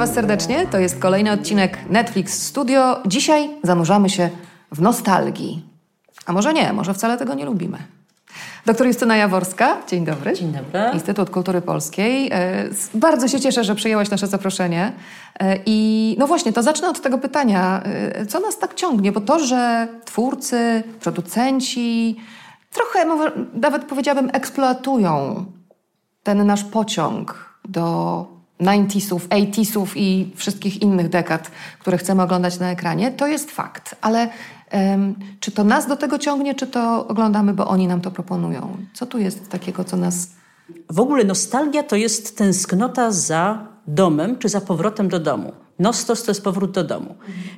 Was serdecznie. To jest kolejny odcinek Netflix Studio. Dzisiaj zanurzamy się w nostalgii. A może nie, może wcale tego nie lubimy. Doktor Justyna Jaworska, dzień dobry. Dzień dobry. Instytut Kultury Polskiej. E, Bardzo się cieszę, że przyjęłaś nasze zaproszenie. E, I no właśnie, to zacznę od tego pytania, e, co nas tak ciągnie? Bo to, że twórcy, producenci trochę, może nawet powiedziałabym, eksploatują ten nasz pociąg do 90sów, 80sów i wszystkich innych dekad, które chcemy oglądać na ekranie, to jest fakt. Ale em, czy to nas do tego ciągnie, czy to oglądamy, bo oni nam to proponują? Co tu jest takiego, co nas... W ogóle nostalgia to jest tęsknota za domem czy za powrotem do domu. Nostos to jest powrót do domu.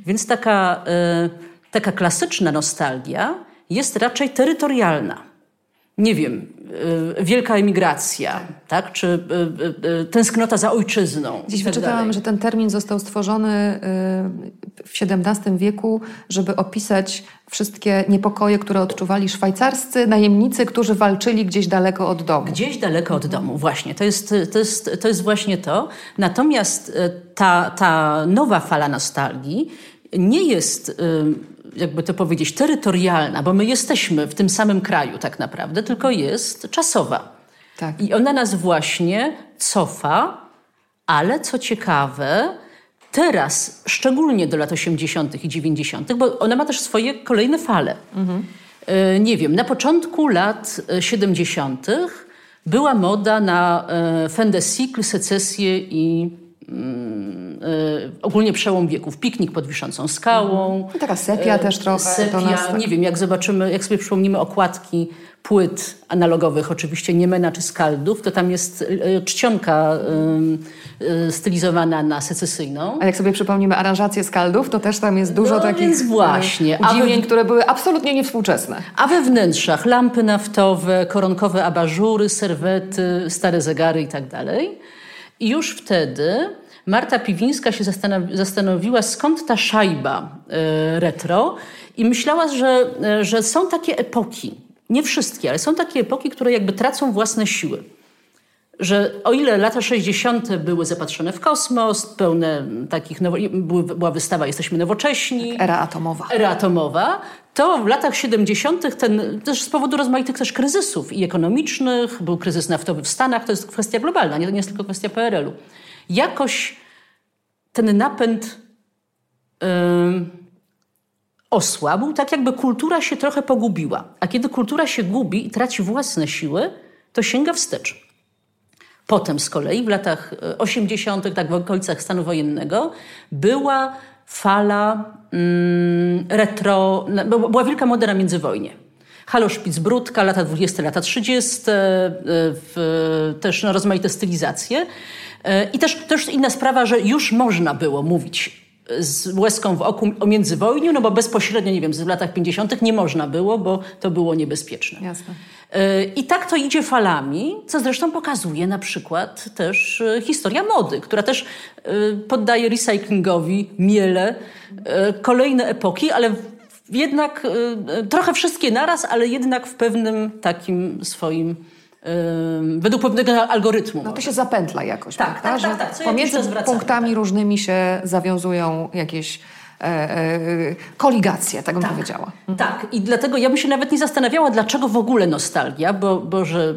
Więc taka, e, taka klasyczna nostalgia jest raczej terytorialna. Nie wiem, e, wielka emigracja, tak? czy e, e, tęsknota za ojczyzną. Gdzieś i tak wyczytałam, dalej. że ten termin został stworzony y, w XVII wieku, żeby opisać wszystkie niepokoje, które odczuwali szwajcarscy najemnicy, którzy walczyli gdzieś daleko od domu. Gdzieś daleko od domu, właśnie. To jest, to jest, to jest właśnie to. Natomiast ta, ta nowa fala nostalgii nie jest, jakby to powiedzieć, terytorialna, bo my jesteśmy w tym samym kraju tak naprawdę, tylko jest czasowa. Tak. I ona nas właśnie cofa, ale co ciekawe, teraz, szczególnie do lat 80. i 90., bo ona ma też swoje kolejne fale. E, Nie wiem, na początku lat e, 70. była moda na e, fin de cycle, secesję i e, ogólnie przełom wieków. Piknik pod wiszącą skałą. I taka sepia też trochę Sepia, nas. tak- nie wiem, jak zobaczymy, jak sobie przypomnimy okładki płyt analogowych, oczywiście Niemena czy Skaldów, to tam jest e, czcionka e, e, stylizowana na secesyjną. A jak sobie przypomnimy aranżację skaldów, to też tam jest dużo No takich więc właśnie. udziwnień, wy- które były absolutnie niewspółczesne. A we wnętrzach lampy naftowe, koronkowe abażury, serwety, stare zegary i tak dalej. I już wtedy Marta Piwińska się zastanowi- zastanowiła, skąd ta szajba e, retro i myślała, że, e, że są takie epoki, nie wszystkie, ale są takie epoki, które jakby tracą własne siły. Że o ile lata 60. były zapatrzone w kosmos, pełne takich, nowo- była wystawa Jesteśmy nowocześni, Era atomowa. era atomowa, to w latach 70. ten też z powodu rozmaitych też kryzysów i ekonomicznych, był kryzys naftowy w Stanach, to jest kwestia globalna, nie, nie jest tylko kwestia PRL-u. Jakoś ten napęd ym, osłabł, tak jakby kultura się trochę pogubiła. A kiedy kultura się gubi i traci własne siły, to sięga wstecz. Potem z kolei w latach e, 80., tak w okolicach stanu wojennego, była fala mm, retro, była wielka moda na międzywojnie. Halo Spicbrudka, lata 20., lata 30., e, w, też no, rozmaite stylizacje. E, I też, też inna sprawa, że już można było mówić z łezką w oku o międzywojniu, no bo bezpośrednio, nie wiem, w latach 50. nie można było, bo to było niebezpieczne. Jasne. E, I tak to idzie falami, co zresztą pokazuje na przykład też e, historia mody, która też e, poddaje recyklingowi, miele, kolejne epoki, ale jednak trochę wszystkie naraz, ale jednak w pewnym takim swoim, według pewnego algorytmu. No to się zapętla jakoś, Tak, prawda? tak, tak, tak. Pomiędzy punktami różnymi się zawiązują jakieś e, e, koligacje, tak bym powiedziała. Tak, i dlatego ja bym się nawet nie zastanawiała, dlaczego w ogóle nostalgia, bo, bo że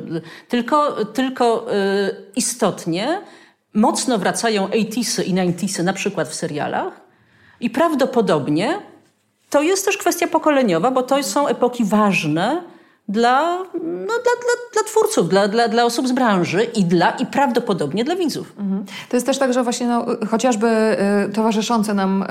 tylko, tylko y, istotnie mocno wracają 80sy i 90sy na przykład w serialach i prawdopodobnie to jest też kwestia pokoleniowa, bo to są epoki ważne dla, no, dla, dla, dla twórców, dla, dla, dla osób z branży i, dla, i prawdopodobnie dla widzów. To jest też tak, że właśnie no, chociażby y, towarzyszące nam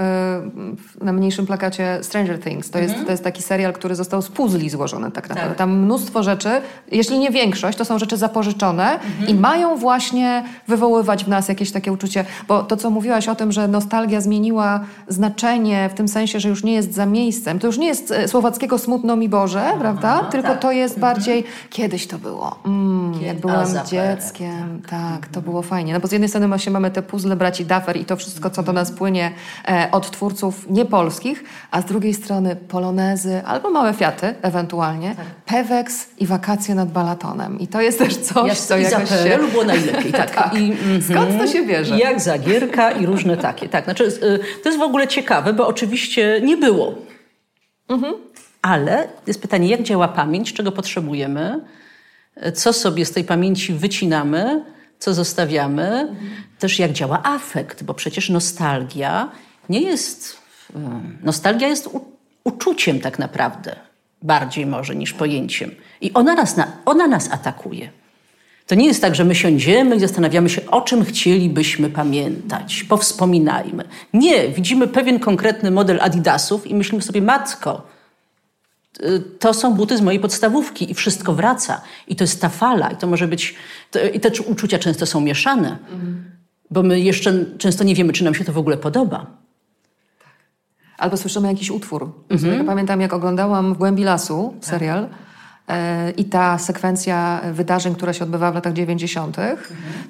y, na mniejszym plakacie Stranger Things, to, jest, to jest taki serial, który został z puzli złożony tak naprawdę. Tak. Tam mnóstwo rzeczy, jeśli nie większość, to są rzeczy zapożyczone i mają właśnie wywoływać w nas jakieś takie uczucie, bo to, co mówiłaś o tym, że nostalgia zmieniła znaczenie w tym sensie, że już nie jest za miejscem, to już nie jest e, słowackiego smutno mi Boże, prawda? Tylko tak. To jest bardziej, kiedyś to było, mm, jak Kiedy- a, zapewne. dzieckiem, tak, to było fajnie. No bo z jednej strony właśnie mamy te puzzle braci Duffer i to wszystko, co do nas płynie e, od twórców niepolskich, a z drugiej strony polonezy albo małe Fiaty ewentualnie, Peweks i wakacje nad Balatonem. I to jest też coś, ja, co jakoś się... było najlepiej, tak. tak. I, mm. Skąd to się bierze? Jak Zagierka i różne takie. Tak, znaczy, y, to jest w ogóle ciekawe, bo oczywiście nie było. Mhm. Ale jest pytanie, jak działa pamięć, czego potrzebujemy, co sobie z tej pamięci wycinamy, co zostawiamy, mhm. też jak działa afekt, bo przecież nostalgia nie jest. Y, nostalgia jest u, uczuciem tak naprawdę, bardziej może niż pojęciem. I ona nas, ona nas atakuje. To nie jest tak, że my siądziemy i zastanawiamy się, o czym chcielibyśmy pamiętać. Powspominajmy. Nie, widzimy pewien konkretny model Adidasów i myślimy sobie, matko, to są buty z mojej podstawówki i wszystko wraca. I to jest ta fala. I to może być, to, i te uczucia często są mieszane, bo my jeszcze często nie wiemy, czy nam się to w ogóle podoba. Albo słyszymy jakiś utwór. Mhm. Ja pamiętam, jak oglądałam W głębi lasu serial, tak. I ta sekwencja wydarzeń, która się odbywała w latach 90. Mhm.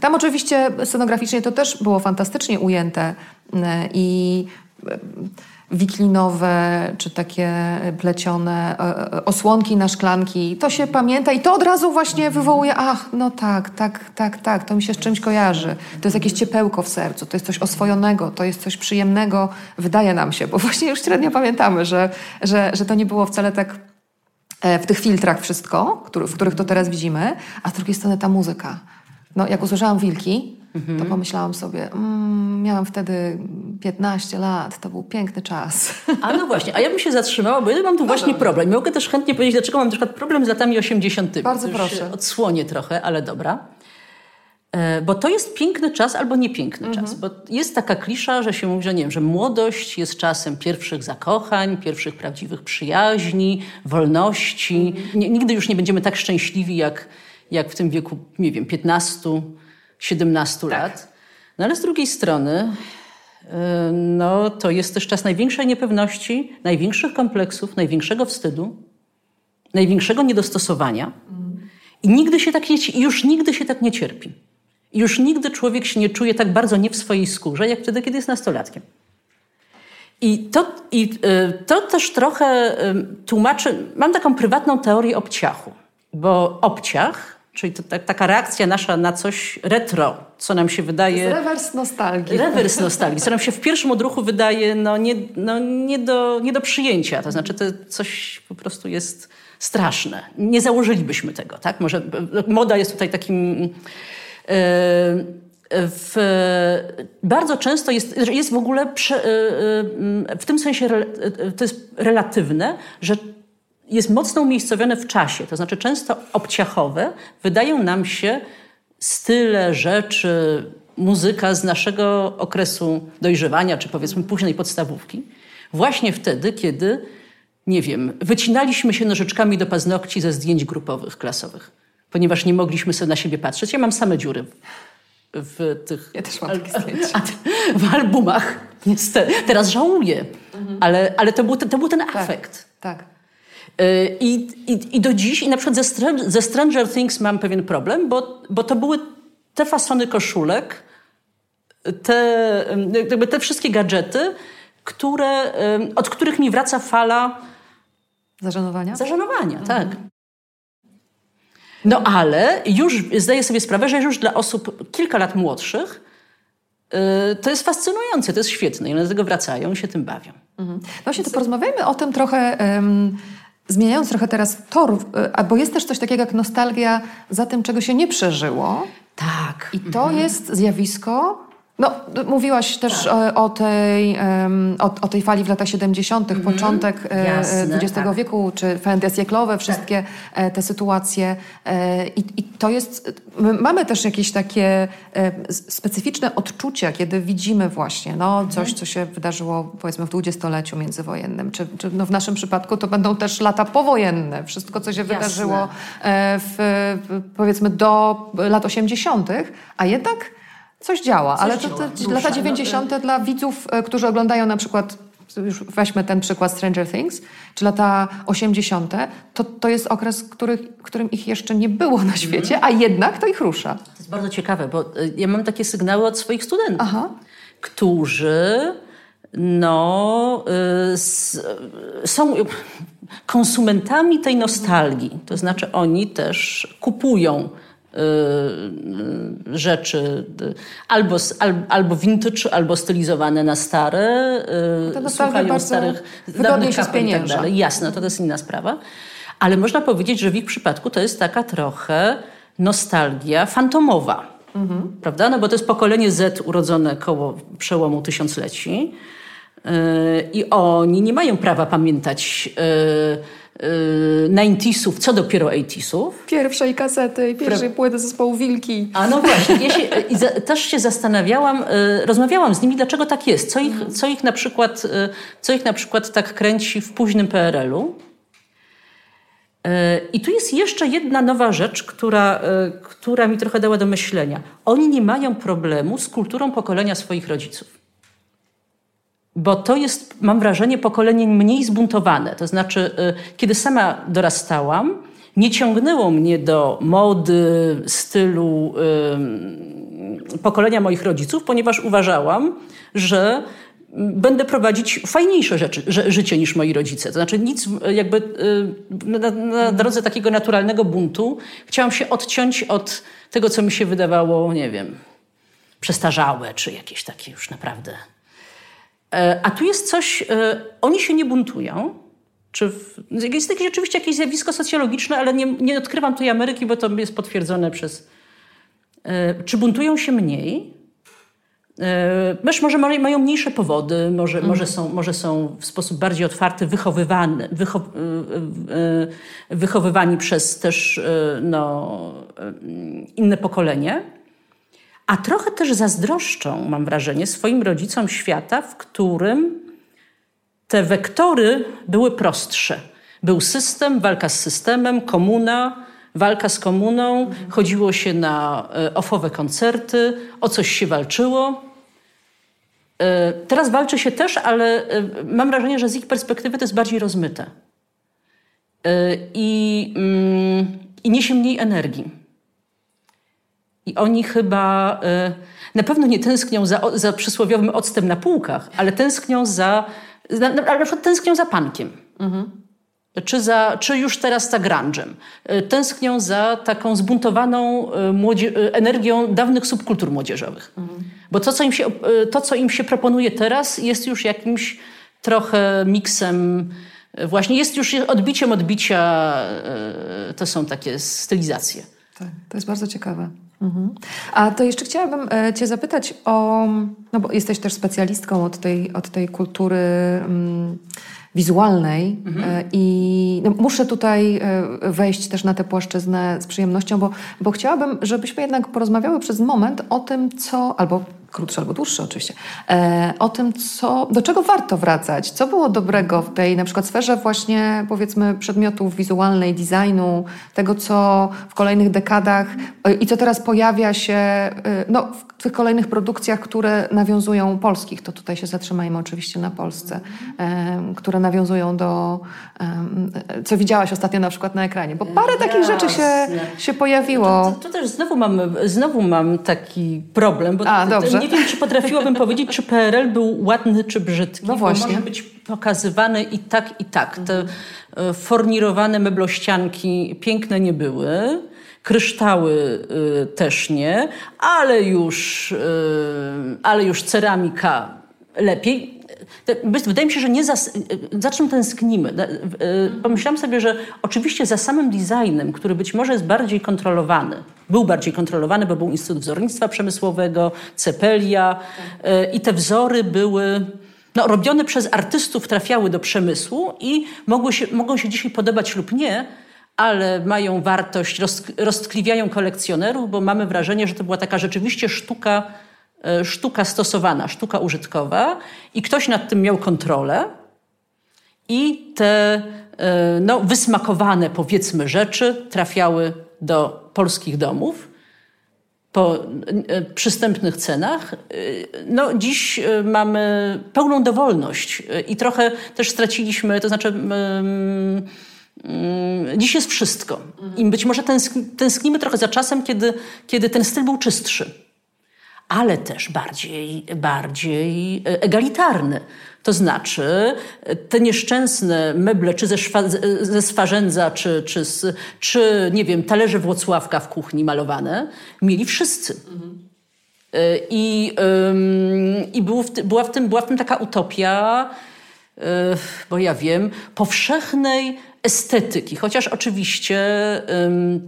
Tam oczywiście scenograficznie to też było fantastycznie ujęte e, i e, wiklinowe, czy takie plecione e, osłonki na szklanki. To się pamięta i to od razu właśnie wywołuje, ach, no tak, tak, tak, tak, to mi się z czymś kojarzy. To jest jakieś ciepełko w sercu, to jest coś oswojonego, to jest coś przyjemnego, wydaje nam się, bo właśnie już średnio pamiętamy, że, że, że to nie było wcale tak E, w tych filtrach wszystko, w których to teraz widzimy, a z drugiej strony ta muzyka. No, jak usłyszałam Wilki, mhm. to pomyślałam sobie, mm, miałam wtedy 15 lat, to był piękny czas. A no właśnie, a ja bym się zatrzymała, bo ja mam tu no właśnie problem. Mogę też chętnie powiedzieć, dlaczego mam na przykład problem z latami 80. Bardzo proszę. Odsłonię trochę, ale dobra. E, bo to jest piękny czas albo niepiękny mhm. czas. Bo jest taka klisza, że się mówi, że nie wiem, że młodość jest czasem pierwszych zakochań, pierwszych prawdziwych przyjaźni, wolności. Mhm. Nigdy już nie będziemy tak szczęśliwi jak, jak w tym wieku, nie wiem, 15, 17 tak. lat. No ale z drugiej strony, e, no to jest też czas największej niepewności, największych kompleksów, największego wstydu, największego niedostosowania. I nigdy się tak nie, już nigdy się tak nie cierpi. I już nigdy człowiek się nie czuje tak bardzo nie w swojej skórze, jak wtedy, kiedy jest nastolatkiem. I to, i y, to też trochę tłumaczy. Mam taką prywatną teorię obciachu, bo obciach, czyli to, ta, taka reakcja nasza na coś retro, co nam się wydaje. Rewers nostalgii. Rewers nostalgii, co nam się w pierwszym odruchu wydaje no, nie, no, nie, do, nie do przyjęcia. To znaczy, to coś po prostu jest straszne. Nie założylibyśmy tego, tak? Może moda jest tutaj takim w, bardzo często jest, jest w ogóle prze, w tym sensie to jest relatywne, że jest mocno umiejscowione w czasie. To znaczy często obciachowe wydają nam się style, rzeczy, muzyka z naszego okresu dojrzewania, czy powiedzmy późnej podstawówki, właśnie wtedy, kiedy, nie wiem, wycinaliśmy się nożyczkami do paznokci ze zdjęć grupowych, klasowych ponieważ nie mogliśmy sobie na siebie patrzeć. Ja mam same dziury w tych ja też mam takie w albumach. Niestety. Teraz żałuję, mhm. ale, ale to, był, to był ten tak, afekt. Tak. Y, I, i, I do dziś, i na przykład ze, Stranger, ze Stranger Things mam pewien problem, bo, bo to były te fasony koszulek, te, jakby te wszystkie gadżety, które, od których mi wraca fala zażenowania. Zażenowania, tak. mhm. tak. No ale już zdaję sobie sprawę, że już dla osób kilka lat młodszych to jest fascynujące, to jest świetne i one do tego wracają i się tym bawią. Mhm. Właśnie to porozmawiajmy o tym trochę... Zmieniając trochę teraz tor, y, bo jest też coś takiego jak nostalgia za tym, czego się nie przeżyło. Tak. I to mhm. jest zjawisko, no, mówiłaś też tak. o, tej, o, o, tej fali w latach 70., mm początek XX tak. wieku, czy fantasy wszystkie tak. te sytuacje. E, I, I, to jest, mamy też jakieś takie e, specyficzne odczucia, kiedy widzimy właśnie no, coś, mm -hmm. co się wydarzyło powiedzmy w dwudziestoleciu międzywojennym, czy, czy no, w naszym przypadku to będą też lata powojenne, wszystko, co się Jasne. wydarzyło w, powiedzmy do lat 80., a jednak Coś działa, Coś ale to, to Dusza, lata 90. No, dla widzów, e, którzy oglądają na przykład, już weźmy ten przykład Stranger Things, czy lata 80., to, to jest okres, których, którym ich jeszcze nie było na świecie, mm. a jednak to ich rusza. To jest bardzo ciekawe, bo e, ja mam takie sygnały od swoich studentów, Aha. którzy no, y, są, konsumentami tej nostalgii. To znaczy oni też kupują rzeczy albo, albo vintage, albo stylizowane na stare, y, to słuchają starych dawnych kapel i tak dalej. Jasne, to, to jest inna sprawa. Ale można powiedzieć, że w ich przypadku to jest taka trochę nostalgia fantomowa. Mhm. Prawda? No bo to jest pokolenie Z urodzone koło przełomu tysiącleci. Yy, I oni nie mają prawa pamiętać yy, 90sów, co dopiero 80sów. Pierwszej kasety i pierwszej Pra... płyty zespołu Wilki. A no właśnie, ja się, też się zastanawiałam, y, rozmawiałam z nimi, dlaczego tak jest, co ich, co ich, na, przykład, y, co ich na przykład tak kręci w późnym PRL-u. Y, I tu jest jeszcze jedna nowa rzecz, która, która mi trochę dała do myślenia. Oni nie mają problemu z kulturą pokolenia swoich rodziców bo to jest, mam wrażenie, pokolenie mniej zbuntowane. To znaczy, y, kiedy sama dorastałam, nie ciągnęło mnie do mody, stylu y, pokolenia moich rodziców, ponieważ uważałam, że będę prowadzić fajniejsze rzeczy, że, życie niż moi rodzice. To znaczy nic jakby y, na, na drodze takiego naturalnego buntu chciałam się odciąć od tego, co mi się wydawało, nie wiem, przestarzałe, czy jakieś takie już naprawdę a tu jest coś, e, oni się nie buntują. Czy w, jest jakieś, oczywiście jakieś zjawisko socjologiczne, ale nie, nie odkrywam tej Ameryki, bo to jest potwierdzone przez. E, czy buntują się mniej? Wiesz, może mają mniejsze powody, może, mhm. może, są, może są w sposób bardziej otwarty wychowywani, wycho, wychowywani przez też no, inne pokolenie a trochę też zazdroszczą, mam wrażenie, swoim rodzicom świata, w którym te wektory były prostsze. Był system, walka z systemem, komuna, walka z komuną, chodziło się na e, ofowe koncerty, o coś się walczyło. E, teraz walczy się też, ale e, mam wrażenie, że z ich perspektywy to jest bardziej rozmyte. I, mm, i niesie mniej energii. I oni chyba y, na pewno nie tęsknią za, za przysłowiowym octem na półkach, ale tęsknią za, na, na przykład tęsknią za pankiem. Mhm. Czy, za, czy już teraz za grunge'em. Y, tęsknią za taką zbuntowaną y, energią dawnych subkultur młodzieżowych. Mhm. Bo to co, im się, to, co im się proponuje teraz, jest już jakimś trochę miksem, właśnie jest już odbiciem odbicia, to są takie stylizacje. Tak, to jest bardzo ciekawe. Mhm. A to jeszcze chciałabym e, Cię zapytać o, no bo jesteś też specjalistką od tej, od tej kultury mm, wizualnej mhm. E, i no, muszę tutaj e, wejść też na tę płaszczyznę z przyjemnością, bo, bo chciałabym, żebyśmy jednak porozmawiały przez moment o tym, co, albo krótszy albo dłuższy oczywiście, e, o tym, co, do czego warto wracać, co było dobrego w tej na przykład sferze właśnie powiedzmy przedmiotów wizualnej, designu, tego, co w kolejnych dekadach e, i co teraz pojawia się e, no, w tych kolejnych produkcjach, które nawiązują polskich, to tutaj się zatrzymajmy oczywiście na Polsce, które nawiązują do, co widziałaś ostatnio na przykład na ekranie, bo parę takich rzeczy się, się pojawiło. To, też znowu mam, znowu mam taki problem, bo A, dobrze nie wiem, czy potrafiłabym powiedzieć, czy PRL był ładny, czy brzydki. No właśnie. może być pokazywany i tak, i tak. Te e, fornirowane meblościanki piękne nie były. Kryształy y, też nie, ale już, y, ale już ceramika lepiej. Wydaje mi się, że nie za, za czym tęsknimy. Mhm. Pomyślałam sobie, że oczywiście za samym designem, który być może jest bardziej kontrolowany, był bardziej kontrolowany, bo był Instytut Wzornictwa Przemysłowego, Cepelia tak. i te wzory były no, robione przez artystów, trafiały do przemysłu i mogły się, mogą się dzisiaj podobać lub nie, ale mają wartość, roztkliwiają kolekcjonerów, bo mamy wrażenie, że to była taka rzeczywiście sztuka E, sztuka stosowana, sztuka użytkowa i ktoś nad tym miał kontrolę i te e, no, wysmakowane powiedzmy rzeczy trafiały do polskich domów po e, przystępnych cenach. No, dziś mamy pełną dowolność i trochę też straciliśmy, to znaczy um, dziś jest wszystko. I być może tęsknimy trochę za czasem, kiedy, kiedy ten styl był czystszy ale też bardziej, bardziej egalitarny. To znaczy, te nieszczęsne meble, czy ze, szwa, ze swarzędza, czy, czy, czy, nie wiem, talerze Włocławka w kuchni malowane, mieli wszyscy. Mhm. I, i był w, była, w tym, była w tym taka utopia, e, bo ja wiem, powszechnej estetyki. Chociaż oczywiście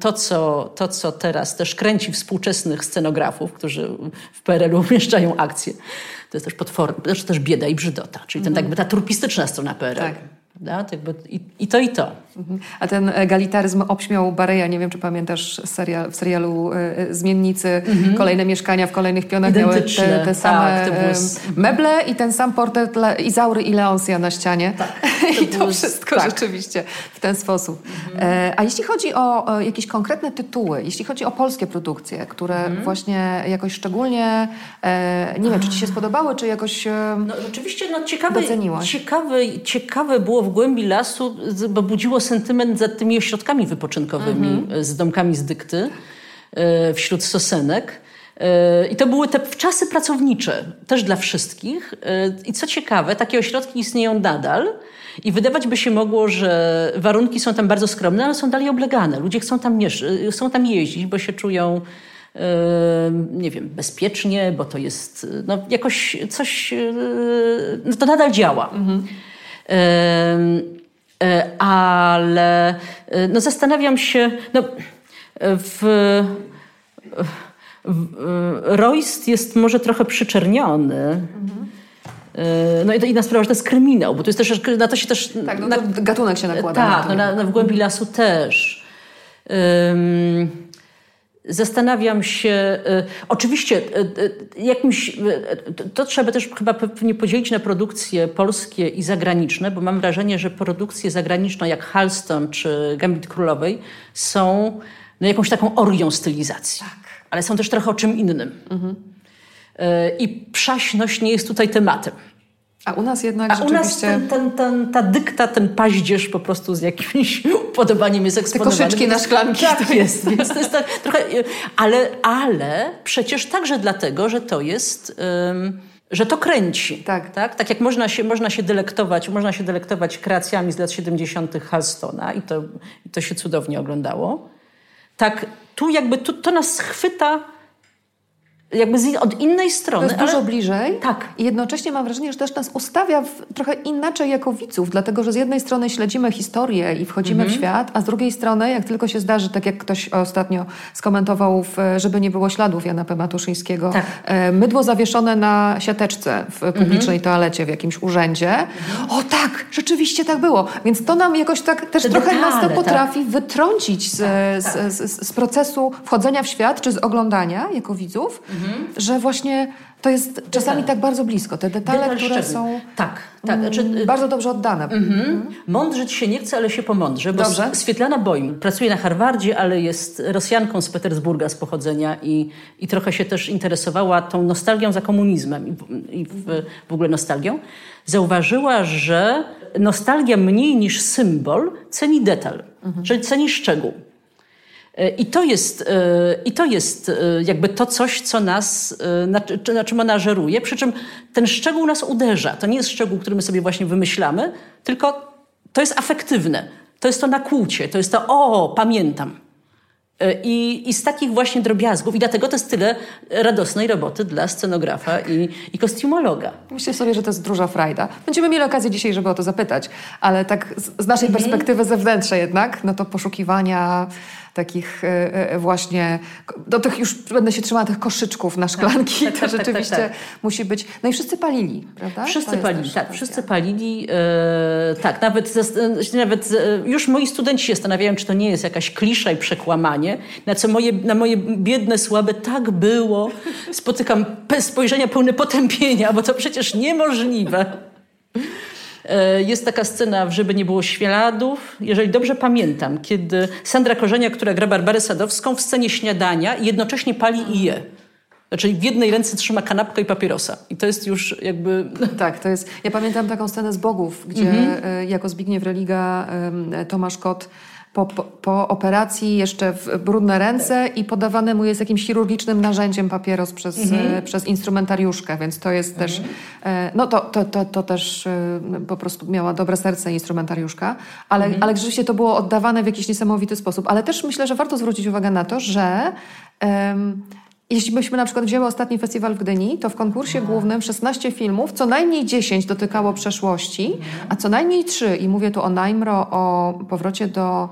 to co, to, co teraz też kręci współczesnych scenografów, którzy w PRL-u umieszczają akcje, to jest też potworne, też, też bieda i brzydota, czyli ten, mm. ta turpistyczna strona PRL. Tak. Tak, i, I to, i to. Mhm. A ten egalitaryzm obśmiał Bareja, nie wiem czy pamiętasz serial, w serialu y, Zmiennicy, mhm. kolejne mieszkania w kolejnych pionach miały te, te same tak, meble i ten sam portret Izaury i Leoncja na ścianie. Tak, to I to było... wszystko tak. rzeczywiście w ten sposób. Mhm. E, a jeśli chodzi o, jakieś konkretne tytuły, jeśli chodzi o polskie produkcje, które mhm. właśnie jakoś szczególnie, e, nie wiem, czy ci się spodobały, czy jakoś e, no, rzeczywiście no, ciekawe, ciekawe, ciekawe było w głębi lasu, bo budziło sentyment za tymi ośrodkami wypoczynkowymi mhm. z domkami z dykty e, wśród sosenek. E, I to były te czasy pracownicze, też dla wszystkich. E, I co ciekawe, takie ośrodki istnieją nadal. I wydawać by się mogło, że warunki są tam bardzo skromne, ale są dalej oblegane. Ludzie chcą tam, chcą tam jeździć, bo się czują, nie wiem, bezpiecznie, bo to jest no, jakoś coś, no, to nadal działa. Mhm. E, ale e, no zastanawiam się, no, w, w, Royst jest może trochę przyczerniony. Mhm. No i to inna sprawa, że to jest kryminał, bo to jest też, na to się też... Tak, no na, gatunek się nakłada. Tak, no na, na w głębi lasu też. Um, Zastanawiam się, y, oczywiście y, y, jakimś, to trzeba też chyba pewnie podzielić na produkcje polskie i zagraniczne, bo mam wrażenie, że produkcje zagraniczne jak Halston czy Gambit Królowej są no, jakąś taką orią stylizacji, tak. ale są też trochę o czym innym. Mhm. I przaśność nie jest tutaj tematem. A u nas jednak A rzeczywiście... u nas ten, ten, ten, ta dykta, ten paździerz po prostu z jakimś upodobaniem jest eksponowany. Te koszyczki na szklanki. Tak jest, więc to jest tak trochę... Ale, ale przecież także dlatego, że to jest... Um, że to kręci. Tak. tak. Tak jak można się, można się delektować, można się delektować kreacjami z lat 70. Halstona i to, i to się cudownie oglądało. Tak, tu jakby tu, to nas chwyta jakby z, od innej strony. To jest dużo bliżej. Tak. I jednocześnie mam wrażenie, że też nas ustawia trochę inaczej jako widzów, dlatego że z jednej strony śledzimy historię i wchodzimy w mhm. świat, a z drugiej strony, jak tylko się zdarzy, tak jak ktoś ostatnio skomentował, w, żeby nie było śladów Jana P. Matuszyńskiego, tak. E, mydło zawieszone na siateczce w publicznej mhm. toalecie w jakimś urzędzie. Mhm. O tak, rzeczywiście tak było. Więc to nam jakoś tak też Te trochę detale, nas to tak. potrafi tak. wytrącić z, tak, tak. Z, z, z, procesu wchodzenia w świat, czy z oglądania jako widzów. Mhm. że właśnie to jest czasami tak bardzo blisko. Te detale, Detal które szczegół. są tak, tak. Znaczy, mm, bardzo dobrze oddane. Mhm. Mhm. Mądrzyć się nie chce, ale się pomądrze. Bo dobrze. Swietlana Boim pracuje na Harvardzie, ale jest Rosjanką z Petersburga z pochodzenia i, i trochę się też interesowała tą nostalgią za komunizmem i, w, i w, w ogóle nostalgią. Zauważyła, że nostalgia mniej niż symbol ceni detal, mhm. czyli ceni szczegół. I to jest, e, i to jest e, jakby to coś, co nas, e, na, na czym ona żeruje. Przy czym ten szczegół nas uderza. To nie jest szczegół, który my sobie właśnie wymyślamy, tylko to jest afektywne. To jest to nakłucie, to jest to o, pamiętam. I, I z takich właśnie drobiazgów, i dlatego to jest tyle radosnej roboty dla scenografa i, i kostiumologa. Myślę sobie, że to jest duża frajda. Będziemy mieli okazję dzisiaj, żeby o to zapytać, ale tak z, z naszej mhm. perspektywy zewnętrznej jednak, no to poszukiwania takich e, e, właśnie, do tych już będę się trzymała tych koszyczków na szklanki, tak, to tak, tak, tak rzeczywiście tak, musi być. No i wszyscy palili, prawda? Wszyscy palili, tak, wszyscy palili. E, tak, nawet, nawet już moi studenci się zastanawiają, czy to nie jest jakaś klisza i przekłamanie, na co moje, na moje biedne, słabe tak było. Spotykam spojrzenia pełne potępienia, bo to przecież niemożliwe. E, jest taka scena w Żeby nie było śladów, jeżeli dobrze pamiętam, kiedy Sandra Korzenia, która gra Barbarę Sadowską w scenie śniadania jednocześnie pali i je. Znaczy w jednej ręce trzyma kanapkę i papierosa. I to jest już jakby... Tak, to jest... Ja pamiętam taką scenę z Bogów, gdzie mm -hmm. jako Zbigniew Religa Tomasz Kot po, po, po operacji jeszcze w brudne ręce i podawane mu jest jakimś chirurgicznym narzędziem papieros przez, Mhm. przez instrumentariuszkę, więc to jest też, e, no to, to, to, to też e, po prostu miała dobre serce instrumentariuszka, ale, Mhm. ale rzeczywiście to było oddawane w jakiś niesamowity sposób. Ale też myślę, że warto zwrócić uwagę na to, że em, jeśli byśmy na przykład wzięły ostatni festiwal w Gdyni, to w konkursie głównym 16 filmów, co najmniej 10 dotykało przeszłości, a co najmniej 3, i mówię tu o Najmro, o powrocie do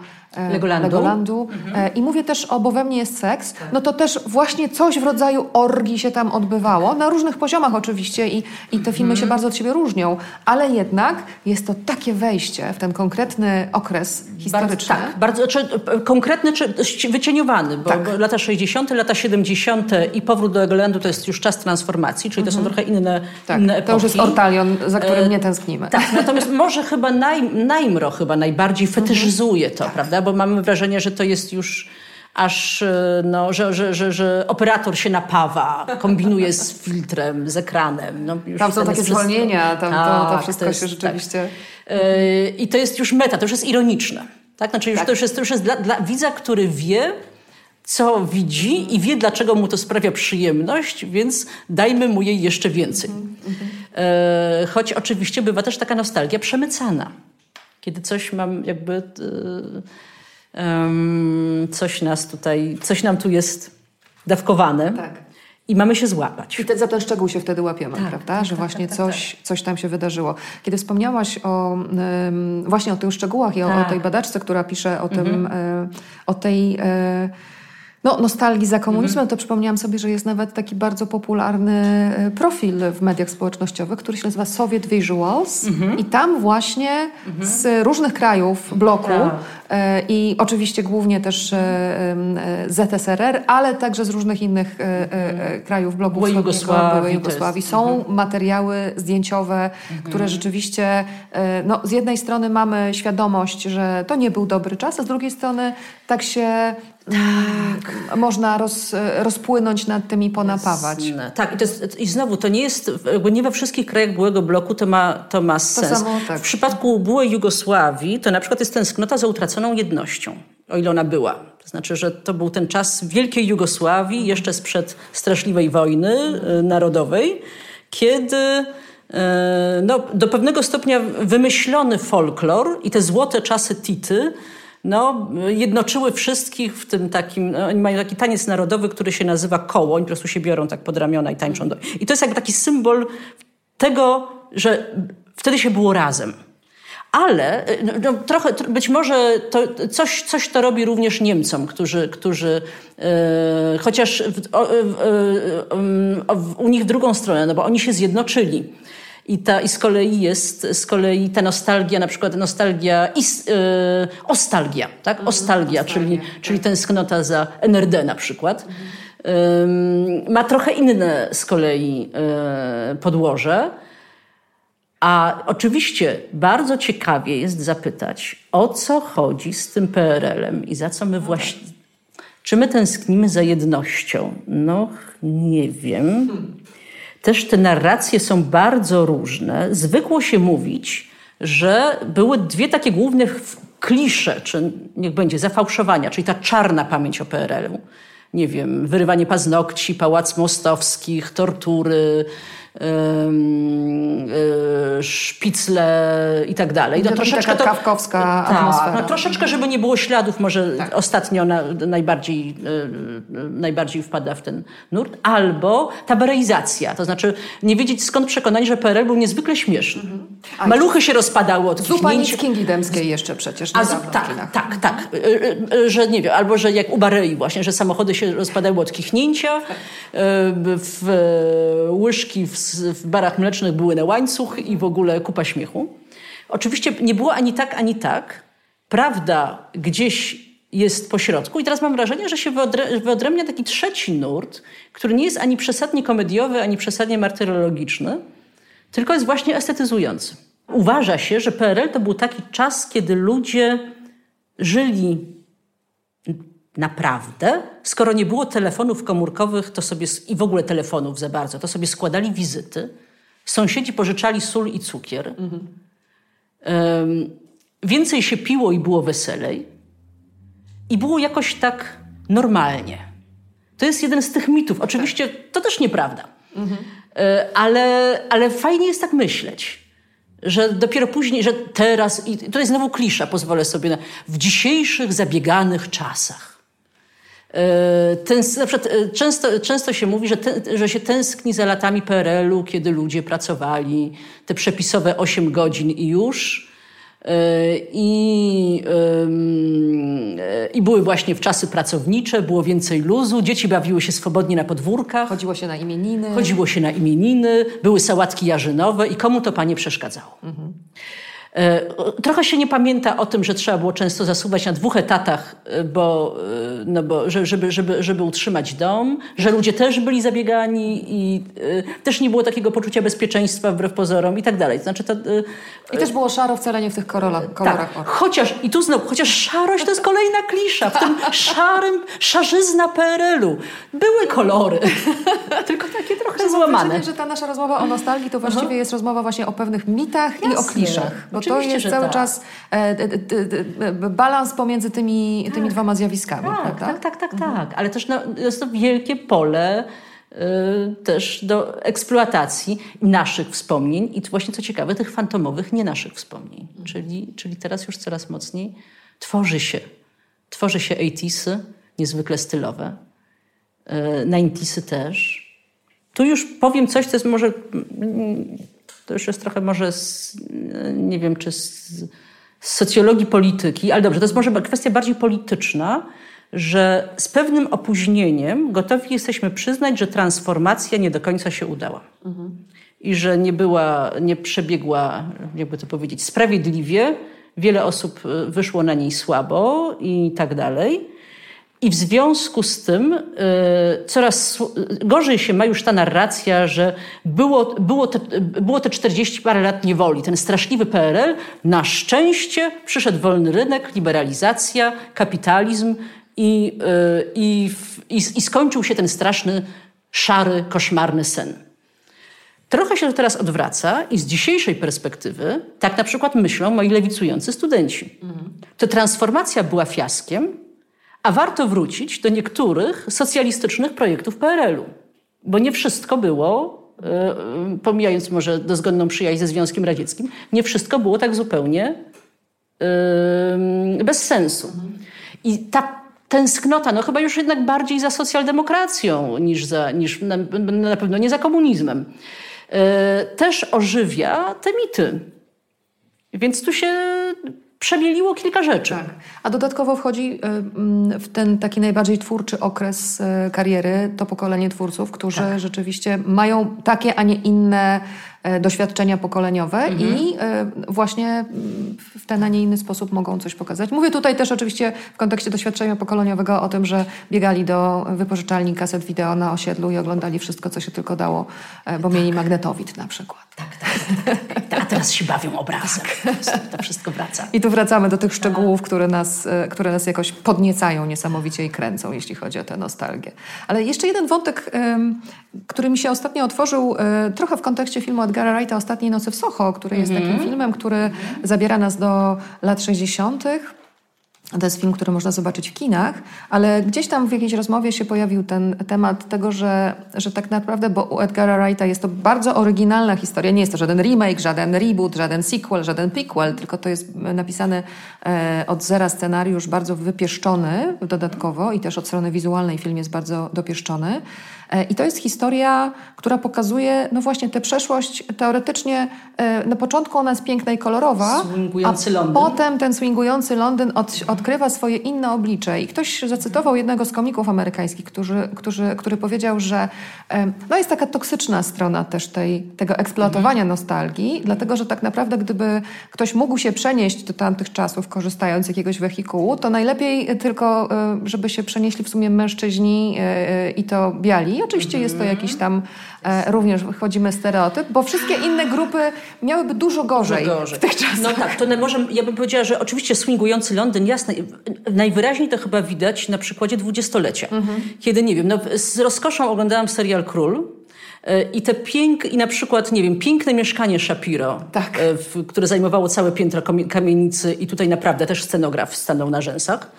Legolandu. Legolandu e, i mówię też o Bo we mnie jest seks, no to też właśnie coś w rodzaju orgii się tam odbywało, na różnych poziomach oczywiście i, i te filmy się bardzo od siebie różnią, ale jednak jest to takie wejście w ten konkretny okres historyczny. Bardzo, tak, bardzo czy, e, konkretny czy wycieniowany, bo, Tak. lata 60., lata 70. i powrót do Egolandu to jest już czas transformacji, czyli to są trochę inne, Tak, inne epoki. to już jest Ortalion, za którym E, nie tęsknimy. Tak, natomiast może chyba naj, Najmro chyba najbardziej fetyszyzuje to, prawda? Bo mamy wrażenie, że to jest już aż, e, no, że, że, że, że operator się napawa, kombinuje z filtrem, z ekranem. No, Tam są takie wszystko- zwolnienia, tam to, to Tak, wszystko jest- się rzeczywiście... tak. E, I to jest już meta, to już jest ironiczne. Tak? Znaczy już, Tak. to już jest, to już jest dla, dla widza, który wie, co widzi i wie, dlaczego mu to sprawia przyjemność, więc dajmy mu jej jeszcze więcej. E, choć oczywiście bywa też taka nostalgia przemycana. Kiedy coś mam jakby... Em, coś nas tutaj, coś nam tu jest dawkowane Tak. i mamy się złapać. I te, za ten szczegół się wtedy łapiemy, prawda? że właśnie coś, coś tam się wydarzyło. Kiedy wspomniałaś o, ym, właśnie o tych szczegółach i o, o Tak. tej badaczce, która pisze o tym, y, o tej y, no, nostalgii za komunizmem, to przypomniałam sobie, że jest nawet taki bardzo popularny y, profil w mediach społecznościowych, który się nazywa Soviet Visuals. I tam właśnie z różnych krajów bloku Tak. E, I oczywiście głównie też e, e, ZSRR, ale także z różnych innych e, e, e, krajów bloku wschodniego, Jugosławii jest- Jugosławii. Są materiały zdjęciowe, które rzeczywiście, e, no, z jednej strony mamy świadomość, że to nie był dobry czas, a z drugiej strony tak się mm, można roz, rozpłynąć nad tym i ponapawać. Jasne. Tak, i, to jest, i znowu to nie jest, jakby nie we wszystkich krajach byłego bloku to ma, to ma sens. samo, tak. W przypadku byłej Jugosławii to na przykład jest tęsknota za utraconą jednością, o ile ona była. To znaczy, że to był ten czas wielkiej Jugosławii, jeszcze sprzed straszliwej wojny e, narodowej, kiedy e, no, do pewnego stopnia wymyślony folklor i te złote czasy Tity no, jednoczyły wszystkich w tym takim, no, oni mają taki taniec narodowy, który się nazywa koło, oni po prostu się biorą tak pod ramiona i tańczą. Do... I to jest jakby taki symbol tego, że wtedy się było razem. Ale no, no, trochę, tr- być może to, coś, coś to robi również Niemcom, którzy, którzy e, chociaż w, o, e, w, u nich w drugą stronę, no bo oni się zjednoczyli. I, ta, I z kolei jest z kolei ta nostalgia, na przykład nostalgia, is, e, ostalgia, tak? Ostalgia, czyli, czyli tęsknota za NRD na przykład. Ym, ma trochę inne z kolei e, podłoże. A oczywiście bardzo ciekawie jest zapytać, o co chodzi z tym PRL-em i za co my właśnie. Czy my tęsknimy za jednością? No, nie wiem. Też te narracje są bardzo różne. Zwykło się mówić, że były dwie takie główne klisze, czy niech będzie zafałszowania, czyli ta czarna pamięć o PRL-u. Nie wiem, wyrywanie paznokci, pałac mostowskich, tortury, szpicle i tak dalej. To taka kawkowska atmosfera. no, troszeczkę, żeby nie było śladów, może ostatnio na, najbardziej, y, y, najbardziej wpada w ten nurt. Albo tabereizacja, to znaczy nie wiedzieć skąd przekonanie, że PRL był niezwykle śmieszny. A, Maluchy się rozpadały od Zupa kichnięć. Nickingi Dębskiej jeszcze przecież A, tak, tak, tak. Y, y, y, Że nie wiem, albo że jak u Barei właśnie, że samochody się rozpadały od kichnięcia, y, w, y, łyżki w, w barach mlecznych były na łańcuch i w ogóle kupa śmiechu. Oczywiście nie było ani tak, ani tak. Prawda gdzieś jest po środku i teraz mam wrażenie, że się wyodrębnia taki trzeci nurt, który nie jest ani przesadnie komediowy, ani przesadnie martyrologiczny, tylko jest właśnie estetyzujący. Uważa się, że PRL to był taki czas, kiedy ludzie żyli naprawdę. Skoro nie było telefonów komórkowych to sobie, i w ogóle telefonów za bardzo, to sobie składali wizyty. Sąsiedzi pożyczali sól i cukier. Em, więcej się piło i było weselej. i było jakoś tak normalnie. To jest jeden z tych mitów. Oczywiście to też nieprawda. Mhm. Ale, ale fajnie jest tak myśleć że dopiero później, że teraz, i jest znowu klisza, pozwolę sobie na, w dzisiejszych zabieganych czasach. E, ten, na przykład, e, często, często się mówi, że, ten, że się tęskni za latami PRL-u, kiedy ludzie pracowali te przepisowe 8 godzin i już. E, I, I były właśnie w czasy pracownicze, było więcej luzu, dzieci bawiły się swobodnie na podwórkach. Chodziło się na imieniny. Chodziło się na imieniny, były sałatki jarzynowe i komu to panie przeszkadzało. Mhm. E, trochę się nie pamięta o tym, że trzeba było często zasuwać na dwóch etatach, e, bo, e, no bo, żeby, żeby, żeby utrzymać dom, że ludzie też byli zabiegani i też nie było takiego poczucia bezpieczeństwa wbrew pozorom i tak dalej. Znaczy to, I też było szaro wcale nie w tych kolorach. kolorach tak, chociaż, i tu znowu, chociaż szarość to jest kolejna klisza. W tym szarym, szarzyzna PRL-u były kolory, tylko takie trochę złamane. Wrażenie, że ta nasza rozmowa o nostalgii to właściwie Aha. jest rozmowa właśnie o pewnych mitach Jasne. i o kliszach. Bo Oczywiście, to jest cały tak. czas e, balans pomiędzy tymi, tak. tymi dwoma zjawiskami. Tak, tak, tak, tak, mhm. tak. Ale też no, jest to wielkie pole e, też do eksploatacji naszych wspomnień i właśnie co ciekawe, tych fantomowych, nie naszych wspomnień. Mhm. Czyli, czyli teraz już coraz mocniej tworzy się, tworzy się 80 niezwykle stylowe, 90 e, też. Tu już powiem coś, co jest może to już jest trochę może, z, nie wiem, czy z, z socjologii polityki, ale dobrze, to jest może kwestia bardziej polityczna, że z pewnym opóźnieniem gotowi jesteśmy przyznać, że transformacja nie do końca się udała. Mhm. I że nie była, nie przebiegła, jakby to powiedzieć, sprawiedliwie. Wiele osób y, wyszło na niej słabo i tak dalej. I w związku z tym y, coraz gorzej się ma już ta narracja, że było, było, te, było te 40 parę lat niewoli, ten straszliwy PRL. Na szczęście przyszedł wolny rynek, liberalizacja, kapitalizm i, y, i, i, i skończył się ten straszny, szary, koszmarny sen. Trochę się to teraz odwraca i z dzisiejszej perspektywy tak na przykład myślą moi lewicujący studenci. Mhm. To transformacja była fiaskiem, a warto wrócić do niektórych socjalistycznych projektów PRL-u, bo nie wszystko było, e, pomijając może dozgonną przyjaźń ze Związkiem Radzieckim, nie wszystko było tak zupełnie bez sensu. I ta tęsknota, no chyba już jednak bardziej za socjaldemokracją niż, za, niż na, na pewno nie za komunizmem, e, też ożywia te mity. Więc tu się przemieliło kilka rzeczy. Tak. A dodatkowo wchodzi y, mm, w ten taki najbardziej twórczy okres y, kariery to pokolenie twórców, którzy tak. rzeczywiście mają takie, a nie inne doświadczenia pokoleniowe mhm. i e, właśnie w ten, a nie inny sposób mogą coś pokazać. Mówię tutaj też oczywiście w kontekście doświadczenia pokoleniowego o tym, że biegali do wypożyczalni kaset wideo na osiedlu i oglądali wszystko, co się tylko dało, e, bo tak. mieli magnetowid na przykład. Tak, tak. tak. A teraz się bawią obrazem. Tak. To wszystko wraca. I tu wracamy do tych szczegółów, które nas, które nas jakoś podniecają niesamowicie i kręcą, jeśli chodzi o tę nostalgię. Ale jeszcze jeden wątek, który mi się ostatnio otworzył, trochę w kontekście filmu Edgara Wrighta Ostatniej nocy w Soho, który jest takim mhm. filmem, który zabiera nas do lat 60. To jest film, który można zobaczyć w kinach, ale gdzieś tam w jakiejś rozmowie się pojawił ten temat tego, że, że tak naprawdę, bo u Edgara Wrighta jest to bardzo oryginalna historia. Nie jest to żaden remake, żaden reboot, żaden sequel, żaden prequel, tylko to jest napisany e, od zera scenariusz, bardzo wypieszczony dodatkowo i też od strony wizualnej film jest bardzo dopieszczony. E, I to jest historia, która pokazuje, no właśnie, tę przeszłość teoretycznie, e, na początku ona jest piękna i kolorowa, swingujący a Londyn. potem ten swingujący Londyn od, odkrywa swoje inne oblicze. I ktoś zacytował jednego z komików amerykańskich, który, który, który powiedział, że e, no jest taka toksyczna strona też tej, tego eksploatowania mhm. nostalgii, dlatego że tak naprawdę gdyby ktoś mógł się przenieść do tamtych czasów, korzystając z jakiegoś wehikułu, to najlepiej tylko, żeby się przenieśli w sumie mężczyźni i to biali, oczywiście jest to jakiś tam, e, również wchodzimy stereotyp, bo wszystkie inne grupy miałyby dużo gorzej, dużo gorzej. w tych czasach. No tak, to może, ja bym powiedziała, że oczywiście swingujący Londyn, jasne, najwyraźniej to chyba widać na przykładzie dwudziestolecia, mhm. kiedy, nie wiem, no, z rozkoszą oglądałam serial Król, e, i te pięk, i na przykład, nie wiem, piękne mieszkanie Shapiro, tak. E, w, które zajmowało całe piętro kamienicy i tutaj naprawdę też scenograf stanął na rzęsach.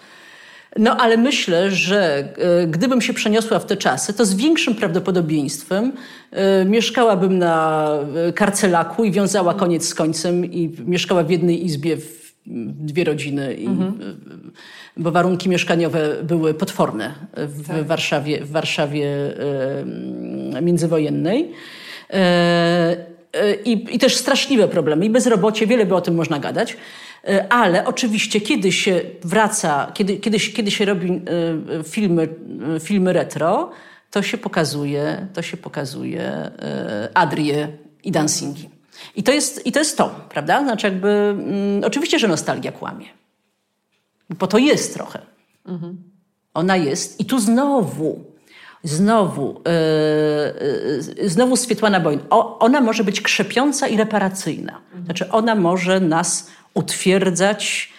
No ale myślę, że e, gdybym się przeniosła w te czasy, to z większym prawdopodobieństwem e, mieszkałabym na e, Karcelaku i wiązała koniec z końcem i mieszkała w jednej izbie w dwie rodziny, i, mhm. bo warunki mieszkaniowe były potworne w tak. Warszawie, w Warszawie międzywojennej. I, I też straszliwe problemy, i bezrobocie, wiele by o tym można gadać. E, ale oczywiście, kiedy się wraca, kiedy, kiedy, kiedy się robi e, filmy, e, filmy retro, to się pokazuje, to się pokazuje Adrię i dancingi. I to jest, i to, jest to, prawda? Znaczy jakby, mm, oczywiście, że nostalgia kłamie. Bo to jest trochę. Mhm. Ona jest. I tu znowu, znowu, yy, znowu Swietłana Boyn. O, ona może być krzepiąca i reparacyjna. Znaczy ona może nas utwierdzać,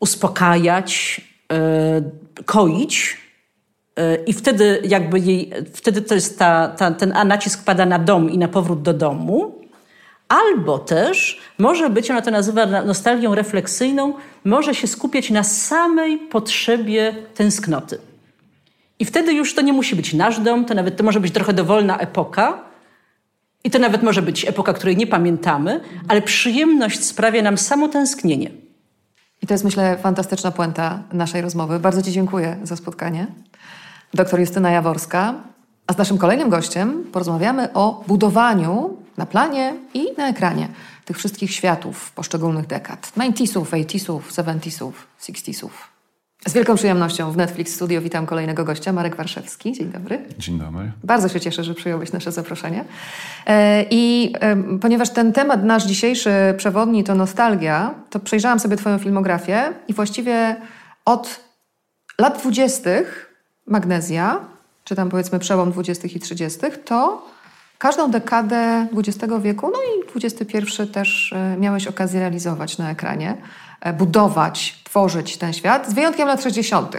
uspokajać, yy, koić. Yy, I wtedy jakby jej, wtedy to jest ta, ta, ten nacisk pada na dom i na powrót do domu. Albo też może być, ona to nazywa nostalgią refleksyjną, może się skupiać na samej potrzebie tęsknoty. I wtedy już to nie musi być nasz dom, to nawet to może być trochę dowolna epoka, i to nawet może być epoka, której nie pamiętamy, ale przyjemność sprawia nam samo tęsknienie. I to jest, myślę, fantastyczna puenta naszej rozmowy. Bardzo Ci dziękuję za spotkanie. Doktor Justyna Jaworska. A z naszym kolejnym gościem porozmawiamy o budowaniu na planie i na ekranie tych wszystkich światów poszczególnych dekad. 90sów, 80sów, 70sów, 60sów. Z wielką przyjemnością w Netflix Studio witam kolejnego gościa, Marek Warszewski. Dzień dobry. Dzień dobry. Bardzo się cieszę, że przyjąłeś nasze zaproszenie. E, I ponieważ ten temat nasz dzisiejszy przewodni to nostalgia, to przejrzałam sobie Twoją filmografię i właściwie od lat dwudziestych Magnezja, czy tam powiedzmy przełom dwudziestych i trzydziestych, to każdą dekadę XX wieku, no i XXI też e, miałeś okazję realizować na ekranie. E, budować, tworzyć ten świat, z wyjątkiem lat 60.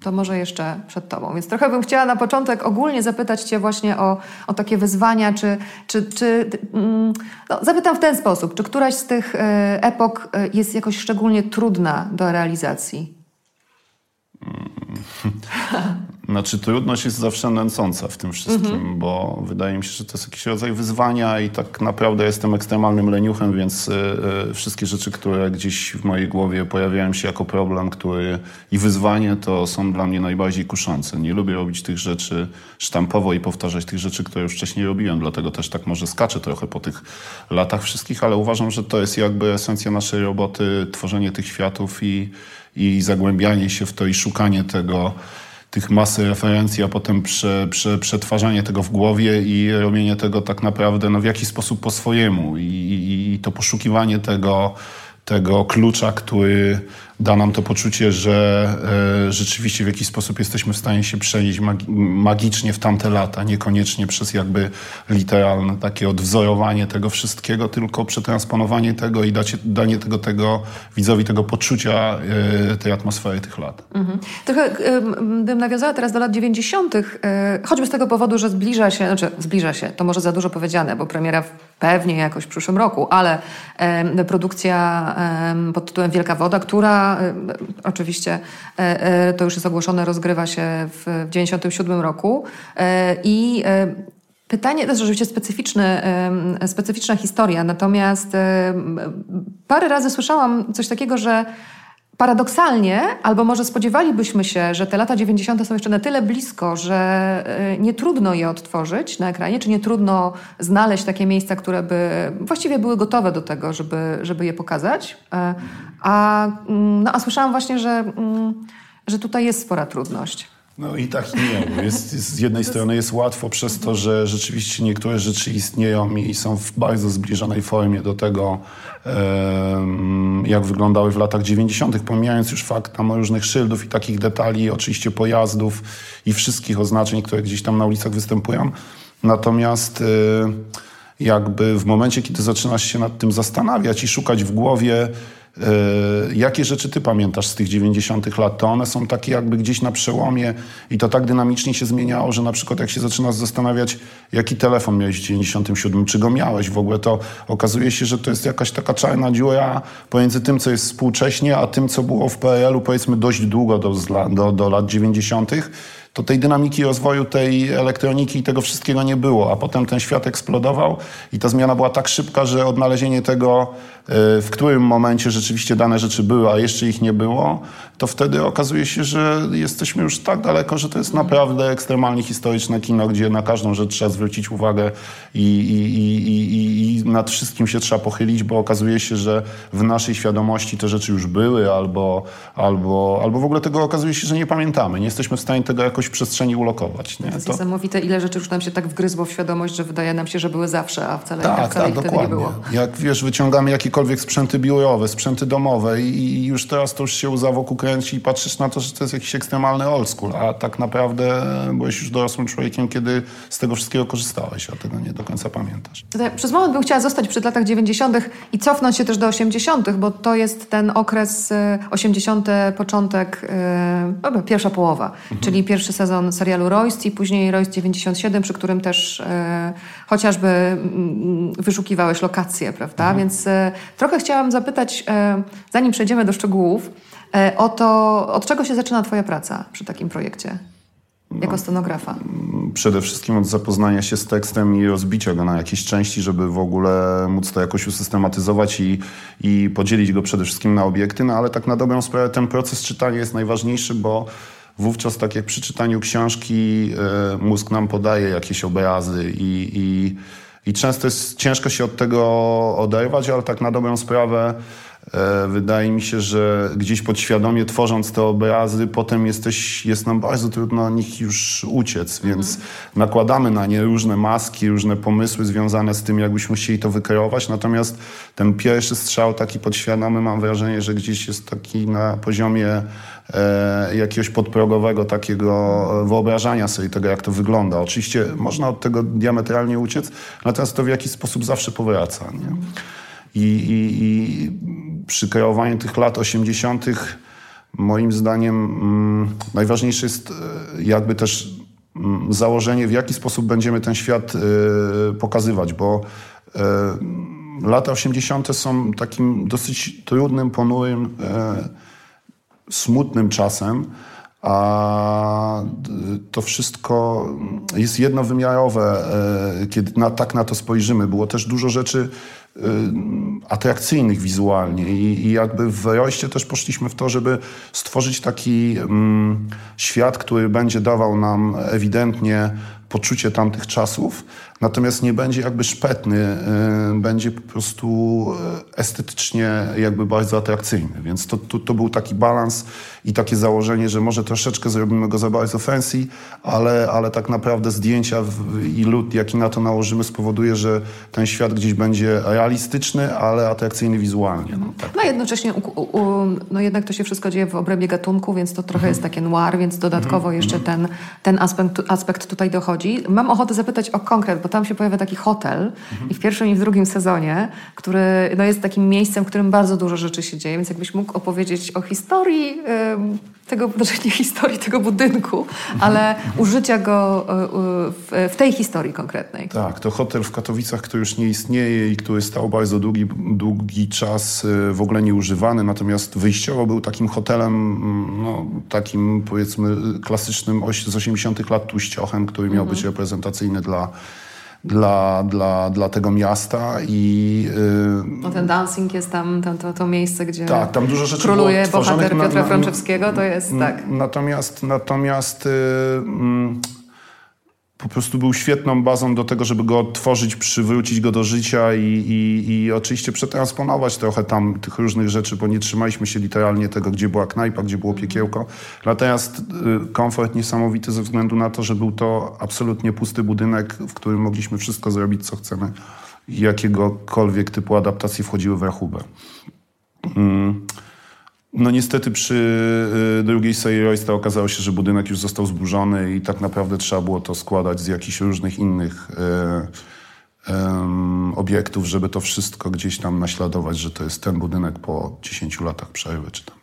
To może jeszcze przed Tobą. Więc trochę bym chciała na początek ogólnie zapytać Cię właśnie o, o takie wyzwania, czy, czy, czy mm, no, zapytam w ten sposób, czy któraś z tych e, epok e, jest jakoś szczególnie trudna do realizacji? Znaczy trudność jest zawsze nęcąca w tym wszystkim, mhm. bo wydaje mi się, że to jest jakiś rodzaj wyzwania i tak naprawdę jestem ekstremalnym leniuchem, więc y, y, wszystkie rzeczy, które gdzieś w mojej głowie pojawiają się jako problem który i wyzwanie, to są dla mnie najbardziej kuszące. Nie lubię robić tych rzeczy sztampowo i powtarzać tych rzeczy, które już wcześniej robiłem, dlatego też tak może skaczę trochę po tych latach wszystkich, ale uważam, że to jest jakby esencja naszej roboty, tworzenie tych światów i, i zagłębianie się w to i szukanie tego, tych masy referencji, a potem prze, prze, przetwarzanie tego w głowie i robienie tego tak naprawdę no, w jakiś sposób po swojemu. I, i, i to poszukiwanie tego, tego klucza, który da nam to poczucie, że e, rzeczywiście w jakiś sposób jesteśmy w stanie się przenieść magicznie w tamte lata, niekoniecznie przez jakby literalne takie odwzorowanie tego wszystkiego, tylko przetransponowanie tego i dacie, danie tego, tego widzowi tego poczucia e, tej atmosfery tych lat. Mhm. Trochę bym nawiązała teraz do lat 90., e, choćby z tego powodu, że zbliża się, znaczy zbliża się, to może za dużo powiedziane, bo premiera pewnie jakoś w przyszłym roku, ale produkcja pod tytułem Wielka Woda, która E, oczywiście e, e, to już jest ogłoszone, rozgrywa się w 1997 roku i Pytanie to jest rzeczywiście specyficzny, specyficzna historia, natomiast parę razy słyszałam coś takiego, że Paradoksalnie, albo może spodziewalibyśmy się, że te lata 90. są jeszcze na tyle blisko, że y, nie trudno je odtworzyć na ekranie, czy nie trudno znaleźć takie miejsca, które by właściwie były gotowe do tego, żeby, żeby je pokazać. E, a, mm, no, a słyszałam właśnie, że, mm, że tutaj jest spora trudność. No i tak nie. Jest, jest, z jednej strony jest łatwo przez to, że rzeczywiście niektóre rzeczy istnieją i są w bardzo zbliżonej formie do tego, jak wyglądały w latach 90., pomijając już fakt tam różnych szyldów i takich detali, oczywiście pojazdów i wszystkich oznaczeń, które gdzieś tam na ulicach występują. Natomiast jakby w momencie, kiedy zaczynasz się nad tym zastanawiać i szukać w głowie, E, jakie rzeczy ty pamiętasz z tych 90. lat? To one są takie jakby gdzieś na przełomie i to tak dynamicznie się zmieniało, że na przykład jak się zaczynasz zastanawiać, jaki telefon miałeś w 97, czy go miałeś w ogóle, to okazuje się, że to jest jakaś taka czarna dziura pomiędzy tym, co jest współcześnie, a tym, co było w PRL-u powiedzmy dość długo do, do, do lat 90., to tej dynamiki rozwoju tej elektroniki i tego wszystkiego nie było, a potem ten świat eksplodował i ta zmiana była tak szybka, że odnalezienie tego, w którym momencie rzeczywiście dane rzeczy były, a jeszcze ich nie było, to wtedy okazuje się, że jesteśmy już tak daleko, że to jest naprawdę ekstremalnie historyczne kino, gdzie na każdą rzecz trzeba zwrócić uwagę i, i, i, i nad wszystkim się trzeba pochylić, bo okazuje się, że w naszej świadomości te rzeczy już były albo, albo, albo w ogóle tego okazuje się, że nie pamiętamy. Nie jesteśmy w stanie tego jakoś w przestrzeni ulokować. Nie? To jest to... niesamowite, ile rzeczy już nam się tak wgryzło w świadomość, że wydaje nam się, że były zawsze, a wcale, tak, wcale tak, dokładnie. nie było. Jak wiesz, wyciągamy jakiekolwiek sprzęty biurowe, sprzęty domowe i, już teraz to już się łza wokół kręci i patrzysz na to, że to jest jakiś ekstremalny old school, a tak naprawdę byłeś już dorosłym człowiekiem, kiedy z tego wszystkiego korzystałeś, a tego nie do końca pamiętasz. Przez moment bym chciała zostać przed latach 90. i cofnąć się też do 80., bo to jest ten okres 80., y, początek, yy, pierwsza połowa, mhm. czyli pierwszy sezon serialu Royce i później Royce 97, przy którym też e, chociażby mm, wyszukiwałeś lokacje, prawda? Mhm. Więc e, trochę chciałam zapytać, e, zanim przejdziemy do szczegółów, e, o to, od czego się zaczyna Twoja praca przy takim projekcie? Jako no, stenografa? Przede wszystkim od zapoznania się z tekstem i rozbicia go na jakieś części, żeby w ogóle móc to jakoś usystematyzować i, i podzielić go przede wszystkim na obiekty. No ale tak na dobrą sprawę ten proces czytania jest najważniejszy, bo wówczas tak jak przy czytaniu książki e, mózg nam podaje jakieś obrazy i, i, i często jest ciężko się od tego oderwać, ale tak na dobrą sprawę wydaje mi się, że gdzieś podświadomie tworząc te obrazy, potem jesteś, jest nam bardzo trudno nich już uciec, więc mhm. nakładamy na nie różne maski, różne pomysły związane z tym, jakbyśmy chcieli to wykreować. Natomiast ten pierwszy strzał taki podświadomy, mam wrażenie, że gdzieś jest taki na poziomie E, jakiegoś podprogowego takiego wyobrażania sobie tego, jak to wygląda. Oczywiście można od tego diametralnie uciec, natomiast to w jakiś sposób zawsze powraca. Nie? I, i, I przy kreowaniu tych lat 80. moim zdaniem mm, najważniejsze jest e, jakby też mm, założenie, w jaki sposób będziemy ten świat y, pokazywać, bo y, lata 80. są takim dosyć trudnym, ponurym y, smutnym czasem, a to wszystko jest jednowymiarowe, kiedy na, tak na to spojrzymy. Było też dużo rzeczy atrakcyjnych wizualnie. I, i jakby w Rojście też poszliśmy w to, żeby stworzyć taki mm, świat, który będzie dawał nam ewidentnie poczucie tamtych czasów, natomiast nie będzie jakby szpetny, y, będzie po prostu y, estetycznie jakby bardzo atrakcyjny. Więc to, to, to, był taki balans i takie założenie, że może troszeczkę zrobimy go za bardzo fancy, ale, ale tak naprawdę zdjęcia i lód, jaki na to nałożymy, spowoduje, że ten świat gdzieś będzie realistyczny, ale atrakcyjny wizualnie. No, tak. no jednocześnie u, u, no jednak to się wszystko dzieje w obrębie gatunku, więc to trochę mhm. jest takie noir, więc dodatkowo mhm. jeszcze mhm. ten, ten aspekt, aspekt tutaj dochodzi. Mam ochotę zapytać o konkret, bo tam się pojawia taki hotel i w pierwszym i w drugim sezonie, który no, jest takim miejscem, w którym bardzo dużo rzeczy się dzieje, więc jakbyś mógł opowiedzieć o historii tego, znaczy nie historii tego budynku, ale użycia go e, w, w, tej historii konkretnej. Tak, to hotel w Katowicach, który już nie istnieje i który stał bardzo długi, długi czas e, w ogóle nieużywany, natomiast wyjściowo był takim hotelem, mm, no, takim powiedzmy klasycznym z 80 lat tuściochem, który miał mhm. być reprezentacyjny dla dla, dla, dla tego miasta i... Yy, no ten dancing jest tam, tam to, to miejsce, gdzie tak, tam dużo rzeczy króluje bohater Piotra na, na, Frączewskiego, to jest tak. Natomiast, natomiast yy, po prostu był świetną bazą do tego, żeby go odtworzyć, przywrócić go do życia i, i, i oczywiście przetransponować trochę tam tych różnych rzeczy, bo nie trzymaliśmy się literalnie tego, gdzie była knajpa, gdzie było piekiełko. Natomiast y, komfort niesamowity ze względu na to, że był to absolutnie pusty budynek, w którym mogliśmy wszystko zrobić, co chcemy. Jakiegokolwiek typu adaptacje wchodziły w rachubę. Mm. No niestety przy y, drugiej serii okazało się, że budynek już został zburzony i tak naprawdę trzeba było to składać z jakichś różnych innych em, obiektów, żeby to wszystko gdzieś tam naśladować, że to jest ten budynek po 10 latach przerwy, czy tam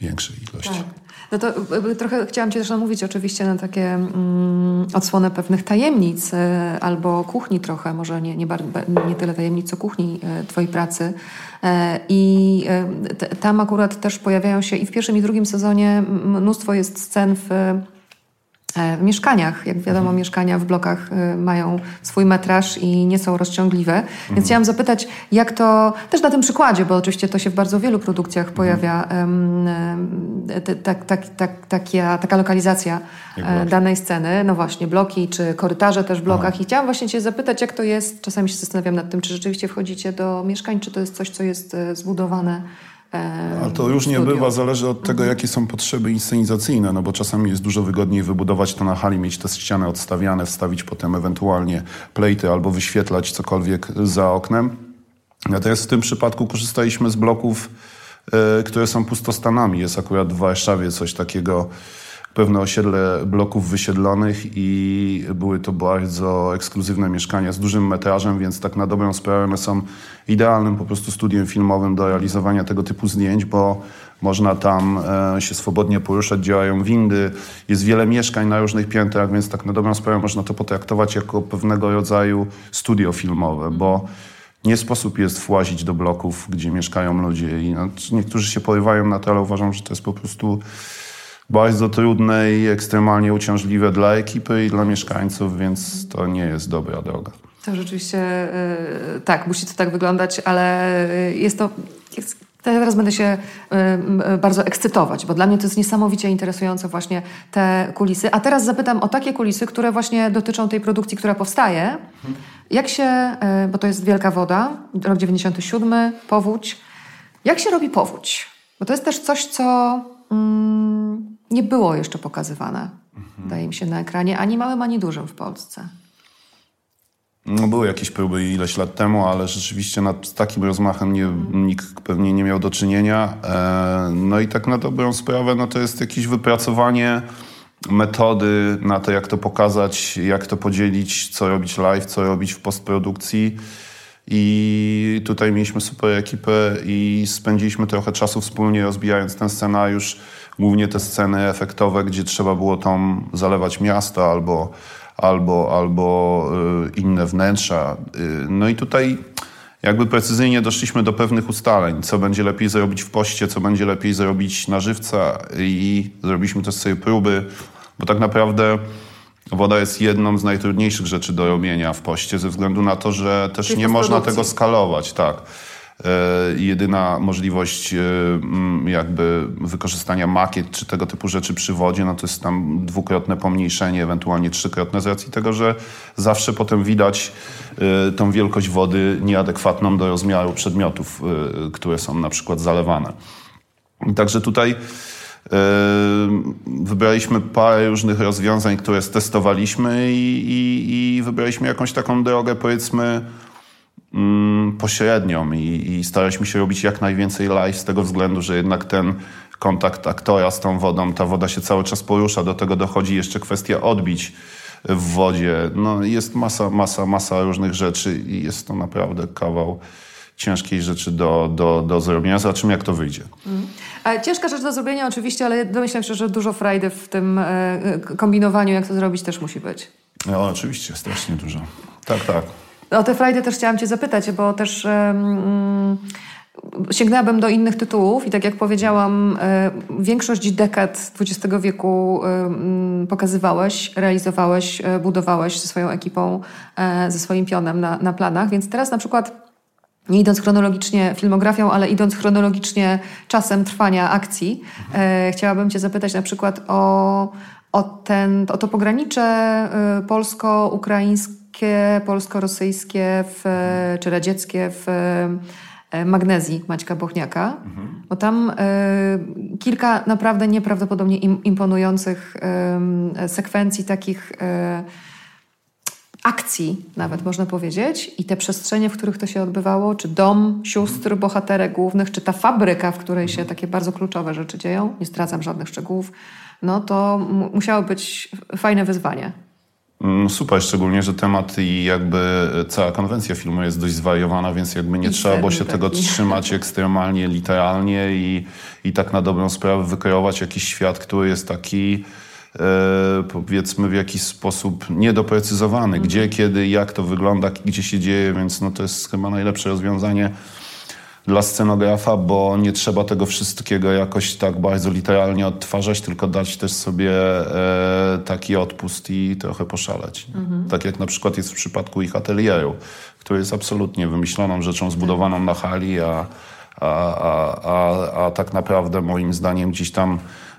większej ilości. Tak. No to trochę chciałam Cię też namówić oczywiście na takie mm, odsłonę pewnych tajemnic y, albo kuchni trochę, może nie, nie, bar- nie tyle tajemnic, co kuchni y, Twojej pracy. E, I y, tam akurat też pojawiają się i w pierwszym i drugim sezonie mnóstwo jest scen w W mieszkaniach, jak wiadomo, mieszkania w blokach y, mają swój metraż i nie są rozciągliwe. Więc chciałam zapytać, jak to, też na tym przykładzie, bo oczywiście to się w bardzo wielu produkcjach pojawia, em, em, te- tak, tak, tak, taka, taka lokalizacja Jak e, danej sceny. No właśnie, bloki czy korytarze też w blokach. I chciałam właśnie Cię zapytać, jak to jest, czasami się zastanawiam nad tym, czy rzeczywiście wchodzicie do mieszkań, czy to jest coś, co jest e, zbudowane e, Ale to różnie w studio. bywa, zależy od tego, jakie są potrzeby inscenizacyjne, no bo czasami jest dużo wygodniej wybudować to na hali, mieć te ściany odstawiane, wstawić potem ewentualnie plejty albo wyświetlać cokolwiek za oknem. Natomiast w tym przypadku korzystaliśmy z bloków, e, które są pustostanami. Jest akurat w Warszawie coś takiego, pewne osiedle bloków wysiedlonych i były to bardzo ekskluzywne mieszkania z dużym metrażem, więc tak na dobrą sprawę one są idealnym po prostu studiem filmowym do realizowania tego typu zdjęć, bo można tam e, się swobodnie poruszać, działają windy, jest wiele mieszkań na różnych piętrach, więc tak na dobrą sprawę można to potraktować jako pewnego rodzaju studio filmowe, bo nie sposób jest włazić do bloków, gdzie mieszkają ludzie i no, niektórzy się porywają na to, ale uważam, że to jest po prostu bardzo trudne i ekstremalnie uciążliwe dla ekipy i dla mieszkańców, więc to nie jest dobra droga. To rzeczywiście y, tak, musi to tak wyglądać, ale jest to. Jest, teraz będę się y, bardzo ekscytować, bo dla mnie to jest niesamowicie interesujące właśnie te kulisy. A teraz zapytam o takie kulisy, które właśnie dotyczą tej produkcji, która powstaje. Jak się, y, bo to jest Wielka Woda, rok 97, powódź. Jak się robi powódź? Bo to jest też coś, co mm, nie było jeszcze pokazywane, wydaje mi się, na ekranie, ani małym, ani dużym w Polsce. No, były jakieś próby ileś lat temu, ale rzeczywiście nad, z takim rozmachem nie, nikt pewnie nie miał do czynienia. E, no i tak na dobrą sprawę, no to jest jakieś wypracowanie metody na to, jak to pokazać, jak to podzielić, co robić live, co robić w postprodukcji. I tutaj mieliśmy super ekipę i spędziliśmy trochę czasu wspólnie rozbijając ten scenariusz. Głównie te sceny efektowe, gdzie trzeba było tam zalewać miasto albo, albo, albo y, inne wnętrza. Y, no i tutaj jakby precyzyjnie doszliśmy do pewnych ustaleń, co będzie lepiej zrobić w poście, co będzie lepiej zrobić na żywca i zrobiliśmy też sobie próby, bo tak naprawdę woda jest jedną z najtrudniejszych rzeczy do robienia w poście ze względu na to, że też Czyli nie można tego skalować, tak. E, jedyna możliwość e, jakby wykorzystania makiet czy tego typu rzeczy przy wodzie, no to jest tam dwukrotne pomniejszenie, ewentualnie trzykrotne z racji tego, że zawsze potem widać e, tą wielkość wody nieadekwatną do rozmiaru przedmiotów, które są na przykład zalewane. Także tutaj wybraliśmy parę różnych rozwiązań, które stestowaliśmy i, i, i wybraliśmy jakąś taką drogę, powiedzmy, pośrednią i, i staraliśmy się robić jak najwięcej live z tego względu, że jednak ten kontakt aktora z tą wodą, ta woda się cały czas porusza, do tego dochodzi jeszcze kwestia odbić w wodzie. No, jest masa, masa, masa różnych rzeczy i jest to naprawdę kawał ciężkiej rzeczy do, do, do zrobienia. Zobaczymy, jak to wyjdzie. Ciężka rzecz do zrobienia oczywiście, ale domyślam się, że dużo frajdy w tym e, kombinowaniu, jak to zrobić, też musi być. No, oczywiście, strasznie dużo. Tak, tak. O te frajdy też chciałam Cię zapytać, bo też em, sięgnęłabym do innych tytułów i tak jak powiedziałam, e, większość dekad XX wieku pokazywałeś, realizowałeś, e, budowałeś ze swoją ekipą, e, ze swoim pionem na, na planach, więc teraz na przykład nie idąc chronologicznie filmografią, ale idąc chronologicznie czasem trwania akcji, chciałabym Cię zapytać na przykład o, o, ten, o to pogranicze e, polsko-ukraińskie, polsko-rosyjskie w, czy radzieckie w e, Magnezji Maćka Bochniaka, bo tam e, kilka naprawdę nieprawdopodobnie im, imponujących e, sekwencji takich e, akcji, nawet można powiedzieć, i te przestrzenie, w których to się odbywało, czy dom sióstr bohaterek głównych, czy ta fabryka, w której się takie bardzo kluczowe rzeczy dzieją, nie zdradzam żadnych szczegółów, no to mu- musiało być fajne wyzwanie. Mm, super, szczególnie, że temat i jakby cała konwencja filmu jest dość zwariowana, więc jakby nie I trzeba było się taki. tego trzymać ekstremalnie, literalnie i, i tak na dobrą sprawę wykreować jakiś świat, który jest taki e, powiedzmy w jakiś sposób niedoprecyzowany. Gdzie, kiedy, jak to wygląda, gdzie się dzieje, więc no to jest chyba najlepsze rozwiązanie dla scenografa, bo nie trzeba tego wszystkiego jakoś tak bardzo literalnie odtwarzać, tylko dać też sobie e, taki odpust i trochę poszaleć. Tak jak na przykład jest w przypadku ich atelieru, który jest absolutnie wymyśloną rzeczą zbudowaną na hali, a, a, a, a, a tak naprawdę moim zdaniem gdzieś tam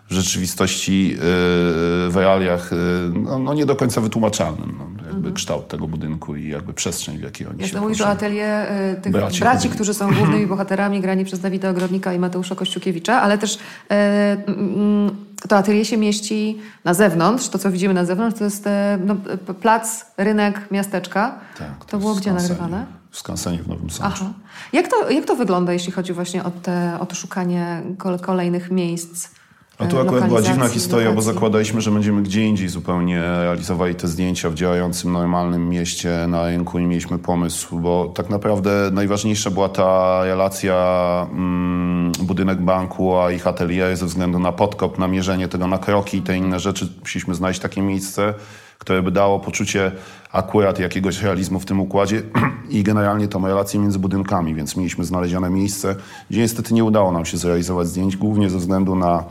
w rzeczywistości, yy, w realiach, yy, no, no nie do końca wytłumaczalnym. No, jakby kształt tego budynku i jakby przestrzeń, w jakiej oni się Jasne, mówisz o atelier y, tych Braci braci, którzy są głównymi bohaterami, grani przez Dawida Ogrodnika i Mateusza Kościukiewicza, ale też mm, to atelier się mieści na zewnątrz. To, co widzimy na zewnątrz, to jest no, plac, rynek, miasteczka. Tak, to było jest gdzie nagrywane? W Skansenie w Nowym Sączu. Aha. Jak to, jak to wygląda, jeśli chodzi właśnie o, te, o to szukanie kol- kolejnych miejsc? A tu akurat była dziwna historia, bo lokacji? zakładaliśmy, że będziemy gdzie indziej zupełnie realizowali te zdjęcia w działającym normalnym mieście na rynku i mieliśmy pomysł, bo tak naprawdę najważniejsza była ta relacja mm, budynek banku, a ich atelier ze względu na podkop, na mierzenie tego na kroki i te inne rzeczy. Musieliśmy znaleźć takie miejsce, które by dało poczucie akurat jakiegoś realizmu w tym układzie i generalnie tą relację między budynkami, więc mieliśmy znalezione miejsce, gdzie niestety nie udało nam się zrealizować zdjęć, głównie ze względu na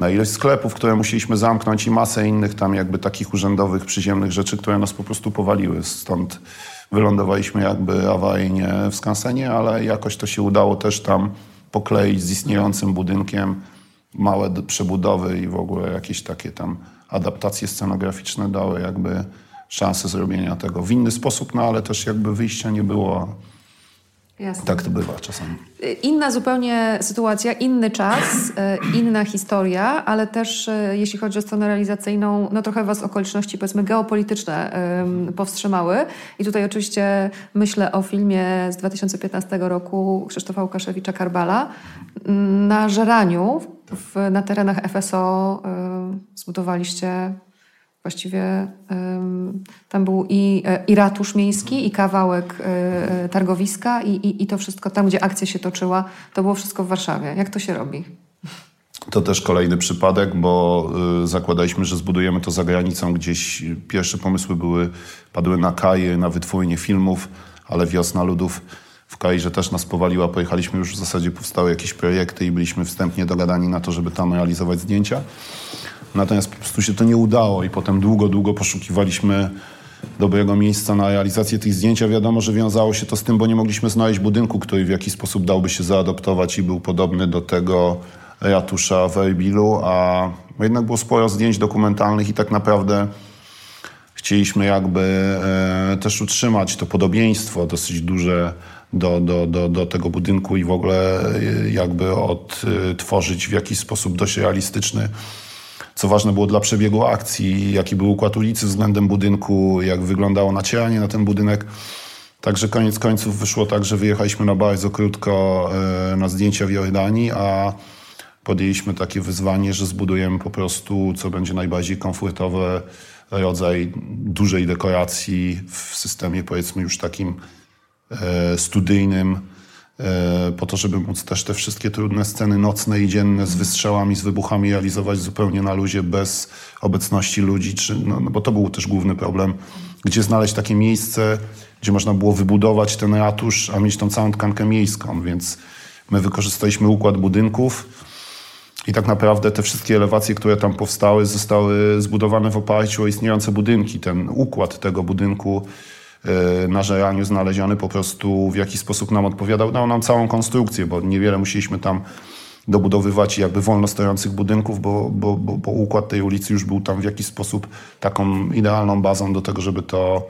na ilość sklepów, które musieliśmy zamknąć i masę innych tam jakby takich urzędowych, przyziemnych rzeczy, które nas po prostu powaliły. Stąd wylądowaliśmy jakby awaryjnie w skansenie, ale jakoś to się udało też tam pokleić z istniejącym budynkiem. Małe przebudowy i w ogóle jakieś takie tam adaptacje scenograficzne dały jakby szansę zrobienia tego w inny sposób, no ale też jakby wyjścia nie było. Jasne. Tak to bywa czasami. Inna zupełnie sytuacja, inny czas, e, inna historia, ale też e, jeśli chodzi o stronę realizacyjną, no trochę was okoliczności powiedzmy geopolityczne powstrzymały. I tutaj oczywiście myślę o filmie z 2015 roku Krzysztofa Łukaszewicza Karbala. Na Żeraniu, w, na terenach FSO zbudowaliście Właściwie tam był i, e, i ratusz miejski, i kawałek e, e, targowiska, i, i, i to wszystko tam, gdzie akcja się toczyła, to było wszystko w Warszawie. Jak to się robi? To też kolejny przypadek, bo y, zakładaliśmy, że zbudujemy to za granicą. Gdzieś pierwsze pomysły były, padły na Kaję, na wytwórnie filmów, ale wiosna ludów w Kairze też nas powaliła. Pojechaliśmy już w zasadzie, powstały jakieś projekty i byliśmy wstępnie dogadani na to, żeby tam realizować zdjęcia. Natomiast po prostu się to nie udało i potem długo, długo poszukiwaliśmy dobrego miejsca na realizację tych zdjęć. A wiadomo, że wiązało się to z tym, bo nie mogliśmy znaleźć budynku, który w jakiś sposób dałby się zaadoptować i był podobny do tego ratusza w Erbilu, a jednak było sporo zdjęć dokumentalnych i tak naprawdę chcieliśmy jakby e, też utrzymać to podobieństwo dosyć duże do, do, do, do tego budynku i w ogóle e, jakby odtworzyć w jakiś sposób dość realistyczny co ważne było dla przebiegu akcji, jaki był układ ulicy względem budynku, jak wyglądało nacieranie na ten budynek. Także koniec końców wyszło tak, że wyjechaliśmy na bardzo krótko e, na zdjęcia w Jordanii, a podjęliśmy takie wyzwanie, że zbudujemy po prostu, co będzie najbardziej komfortowy rodzaj dużej dekoracji w systemie powiedzmy już takim e, studyjnym, po to, żeby móc też te wszystkie trudne sceny nocne i dzienne z wystrzałami, z wybuchami realizować zupełnie na luzie, bez obecności ludzi, czy, no, no bo to był też główny problem, gdzie znaleźć takie miejsce, gdzie można było wybudować ten ratusz, a mieć tą całą tkankę miejską, więc my wykorzystaliśmy układ budynków i tak naprawdę te wszystkie elewacje, które tam powstały, zostały zbudowane w oparciu o istniejące budynki. Ten układ tego budynku e, na żeraniu znaleziony po prostu w jakiś sposób nam odpowiadał. Dał nam całą konstrukcję, bo niewiele musieliśmy tam dobudowywać jakby wolno stojących budynków, bo, bo, bo, bo układ tej ulicy już był tam w jakiś sposób taką idealną bazą do tego, żeby to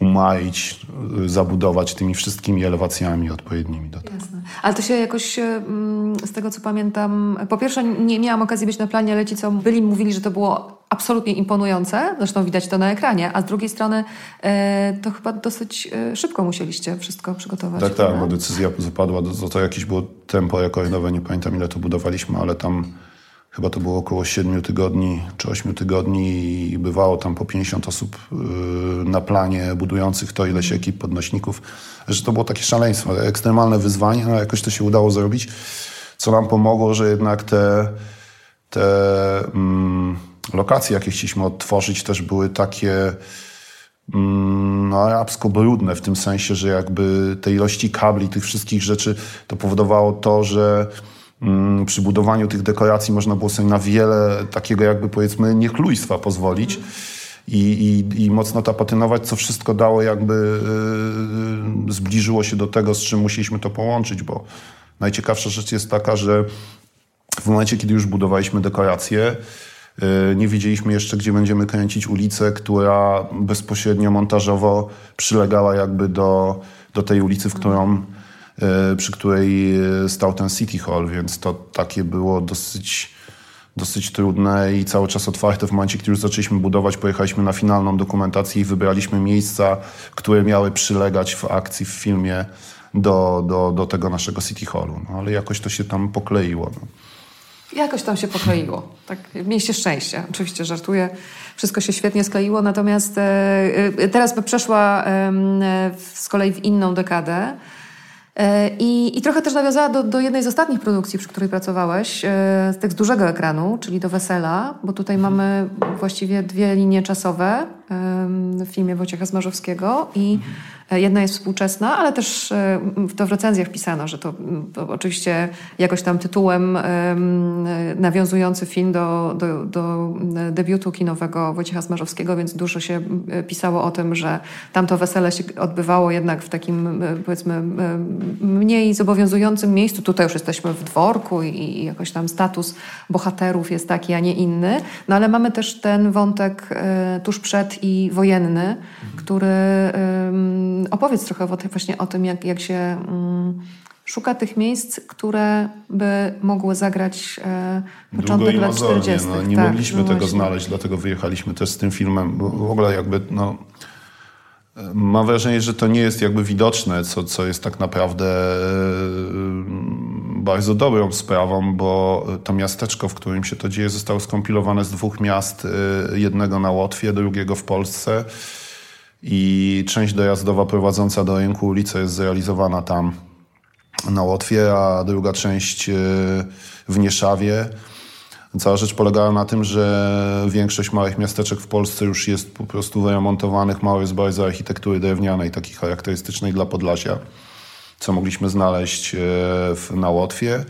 umaić, y, zabudować tymi wszystkimi elewacjami odpowiednimi do tego. Jasne. Ale to się jakoś, mm, z tego co pamiętam, po pierwsze nie miałam okazji być na planie, ale ci, co byli, mówili, że to było absolutnie imponujące, zresztą widać to na ekranie, a z drugiej strony e, to chyba dosyć e, szybko musieliście wszystko przygotować. Tak, tak, bo decyzja zapadła, to, to jakieś było tempo rekordowe, nie pamiętam ile to budowaliśmy, ale tam chyba to było około 7 tygodni czy 8 tygodni i bywało tam po 50 osób y, na planie budujących to, ileś ekip podnośników, że to było takie szaleństwo, ekstremalne wyzwanie, no jakoś to się udało zrobić, co nam pomogło, że jednak te, te mm, lokacje, jakie chcieliśmy odtworzyć, też były takie mm, no, arabsko brudne w tym sensie, że jakby tej ilości kabli, tych wszystkich rzeczy, to powodowało to, że Mm, przy budowaniu tych dekoracji można było sobie na wiele takiego jakby powiedzmy niechlujstwa pozwolić. I, i, i mocno to patynować, co wszystko dało jakby yy, zbliżyło się do tego, z czym musieliśmy to połączyć, bo najciekawsza rzecz jest taka, że w momencie, kiedy już budowaliśmy dekoracje, nie wiedzieliśmy jeszcze, gdzie będziemy kręcić ulicę, która bezpośrednio montażowo przylegała jakby do, do tej ulicy, w którą E, przy której e, stał ten City Hall, więc to takie było dosyć, dosyć trudne i cały czas otwarte. W momencie, kiedy już zaczęliśmy budować, pojechaliśmy na finalną dokumentację i wybraliśmy miejsca, które miały przylegać w akcji, w filmie do, do, do tego naszego City Hallu. No, ale jakoś to się tam pokleiło. No. Jakoś tam się pokleiło. Tak, mieliście szczęście. Oczywiście żartuję. Wszystko się świetnie skleiło, natomiast e, e, teraz by przeszła e, z kolei w inną dekadę. E, I, I trochę też nawiązała do, do jednej z ostatnich produkcji, przy której pracowałeś, e, z tekst dużego ekranu, czyli do Wesela, bo tutaj mhm. mamy właściwie dwie linie czasowe w filmie Wojciecha Zmarzowskiego i. E, jedna jest współczesna, ale też to w recenzjach pisano, że to, to oczywiście jakoś tam tytułem nawiązujący film do, do, do debiutu kinowego Wojciecha Smarzowskiego, więc dużo się pisało o tym, że tamto wesele się odbywało jednak w takim powiedzmy mniej zobowiązującym miejscu. Tutaj już jesteśmy w dworku i, i jakoś tam status bohaterów jest taki, a nie inny. No ale mamy też ten wątek e, tuż przed i wojenny, mhm. który opowiedz trochę właśnie o tym, jak, jak się szuka tych miejsc, które by mogły zagrać e, początek lat 40. No, nie tak, mogliśmy no tego znaleźć, dlatego wyjechaliśmy też z tym filmem, bo w ogóle jakby no, Mam wrażenie, że to nie jest jakby widoczne, co, co jest tak naprawdę e, bardzo dobrą sprawą, bo to miasteczko, w którym się to dzieje, zostało skompilowane z dwóch miast, e, jednego na Łotwie, drugiego w Polsce. I część dojazdowa prowadząca do rynku ulicy jest zrealizowana tam na Łotwie, a druga część e, w Nieszawie. Cała rzecz polegała na tym, że większość małych miasteczek w Polsce już jest po prostu wyremontowanych, małe z bardzo architektury drewnianej, takiej charakterystycznej dla Podlasia, co mogliśmy znaleźć e, na Łotwie.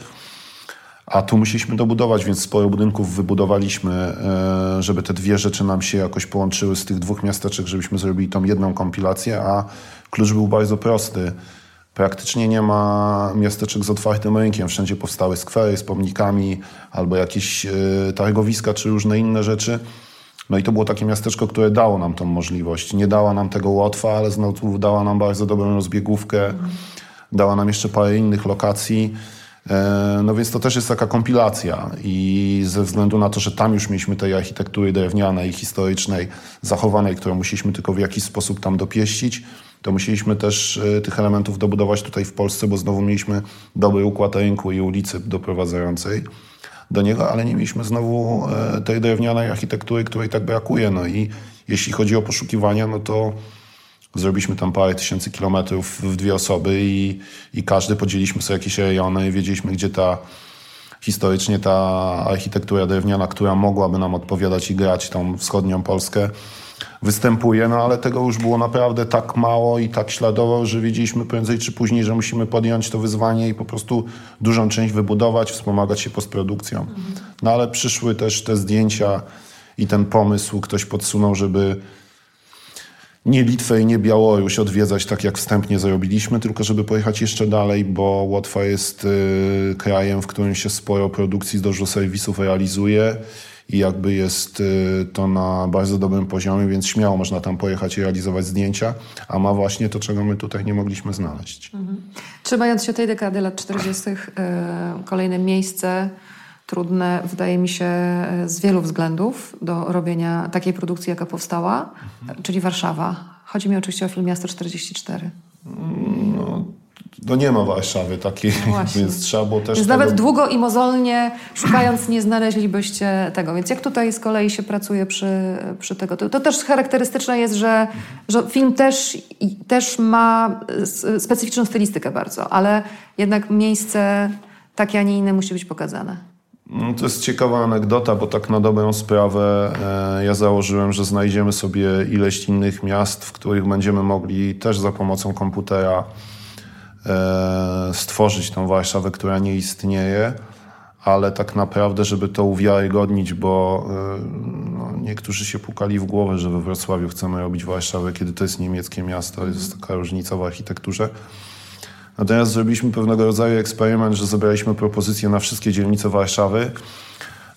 A tu musieliśmy dobudować, więc sporo budynków wybudowaliśmy, e, żeby te dwie rzeczy nam się jakoś połączyły z tych dwóch miasteczek, żebyśmy zrobili tą jedną kompilację, a klucz był bardzo prosty. Praktycznie nie ma miasteczek z otwartym rynkiem. Wszędzie powstały skwery z pomnikami albo jakieś e, targowiska czy różne inne rzeczy. No i to było takie miasteczko, które dało nam tą możliwość. Nie dała nam tego Łotwa, ale znowu dała nam bardzo dobrą rozbiegówkę. Dała nam jeszcze parę innych lokacji. E, no więc to też jest taka kompilacja i ze względu na to, że tam już mieliśmy tej architektury drewnianej, historycznej, zachowanej, którą musieliśmy tylko w jakiś sposób tam dopieścić, to musieliśmy też e, tych elementów dobudować tutaj w Polsce, bo znowu mieliśmy dobry układ rynku i ulicy doprowadzającej do niego, ale nie mieliśmy znowu e, tej drewnianej architektury, której tak brakuje. No i jeśli chodzi o poszukiwania, no to zrobiliśmy tam parę tysięcy kilometrów w dwie osoby i, i każdy podzieliliśmy sobie jakieś rejony i wiedzieliśmy, gdzie ta historycznie ta architektura drewniana, która mogłaby nam odpowiadać i grać tą wschodnią Polskę, występuje, no ale tego już było naprawdę tak mało i tak śladowo, że wiedzieliśmy prędzej czy później, że musimy podjąć to wyzwanie i po prostu dużą część wybudować, wspomagać się postprodukcją. No ale przyszły też te zdjęcia i ten pomysł ktoś podsunął, żeby nie Litwę i nie Białoruś odwiedzać tak jak wstępnie zrobiliśmy, tylko żeby pojechać jeszcze dalej, bo Łotwa jest y, krajem, w którym się sporo produkcji z dużo serwisów realizuje i jakby jest y, to na bardzo dobrym poziomie, więc śmiało można tam pojechać i realizować zdjęcia, a ma właśnie to, czego my tutaj nie mogliśmy znaleźć. Mhm. Trzymając się tej dekady lat 40., y, kolejne miejsce trudne, wydaje mi się, z wielu względów do robienia takiej produkcji, jaka powstała, mhm. czyli Warszawa. Chodzi mi oczywiście o film Miasto 44. No, no nie ma Warszawy takiej, no więc trzeba było też... Więc tego... nawet długo i mozolnie szukając nie znaleźlibyście tego. Więc jak tutaj z kolei się pracuje przy, przy tego? To, to też charakterystyczne jest, że, że film też, też ma specyficzną stylistykę bardzo, ale jednak miejsce takie, a nie inne musi być pokazane. No, to jest ciekawa anegdota, bo tak na dobrą sprawę e, ja założyłem, że znajdziemy sobie ileś innych miast, w których będziemy mogli też za pomocą komputera e, stworzyć tą Warszawę, która nie istnieje, ale tak naprawdę, żeby to uwiarygodnić, bo e, no, niektórzy się pukali w głowę, że we Wrocławiu chcemy robić Warszawę, kiedy to jest niemieckie miasto, jest taka różnica w architekturze. Natomiast zrobiliśmy pewnego rodzaju eksperyment, że zebraliśmy propozycje na wszystkie dzielnice Warszawy.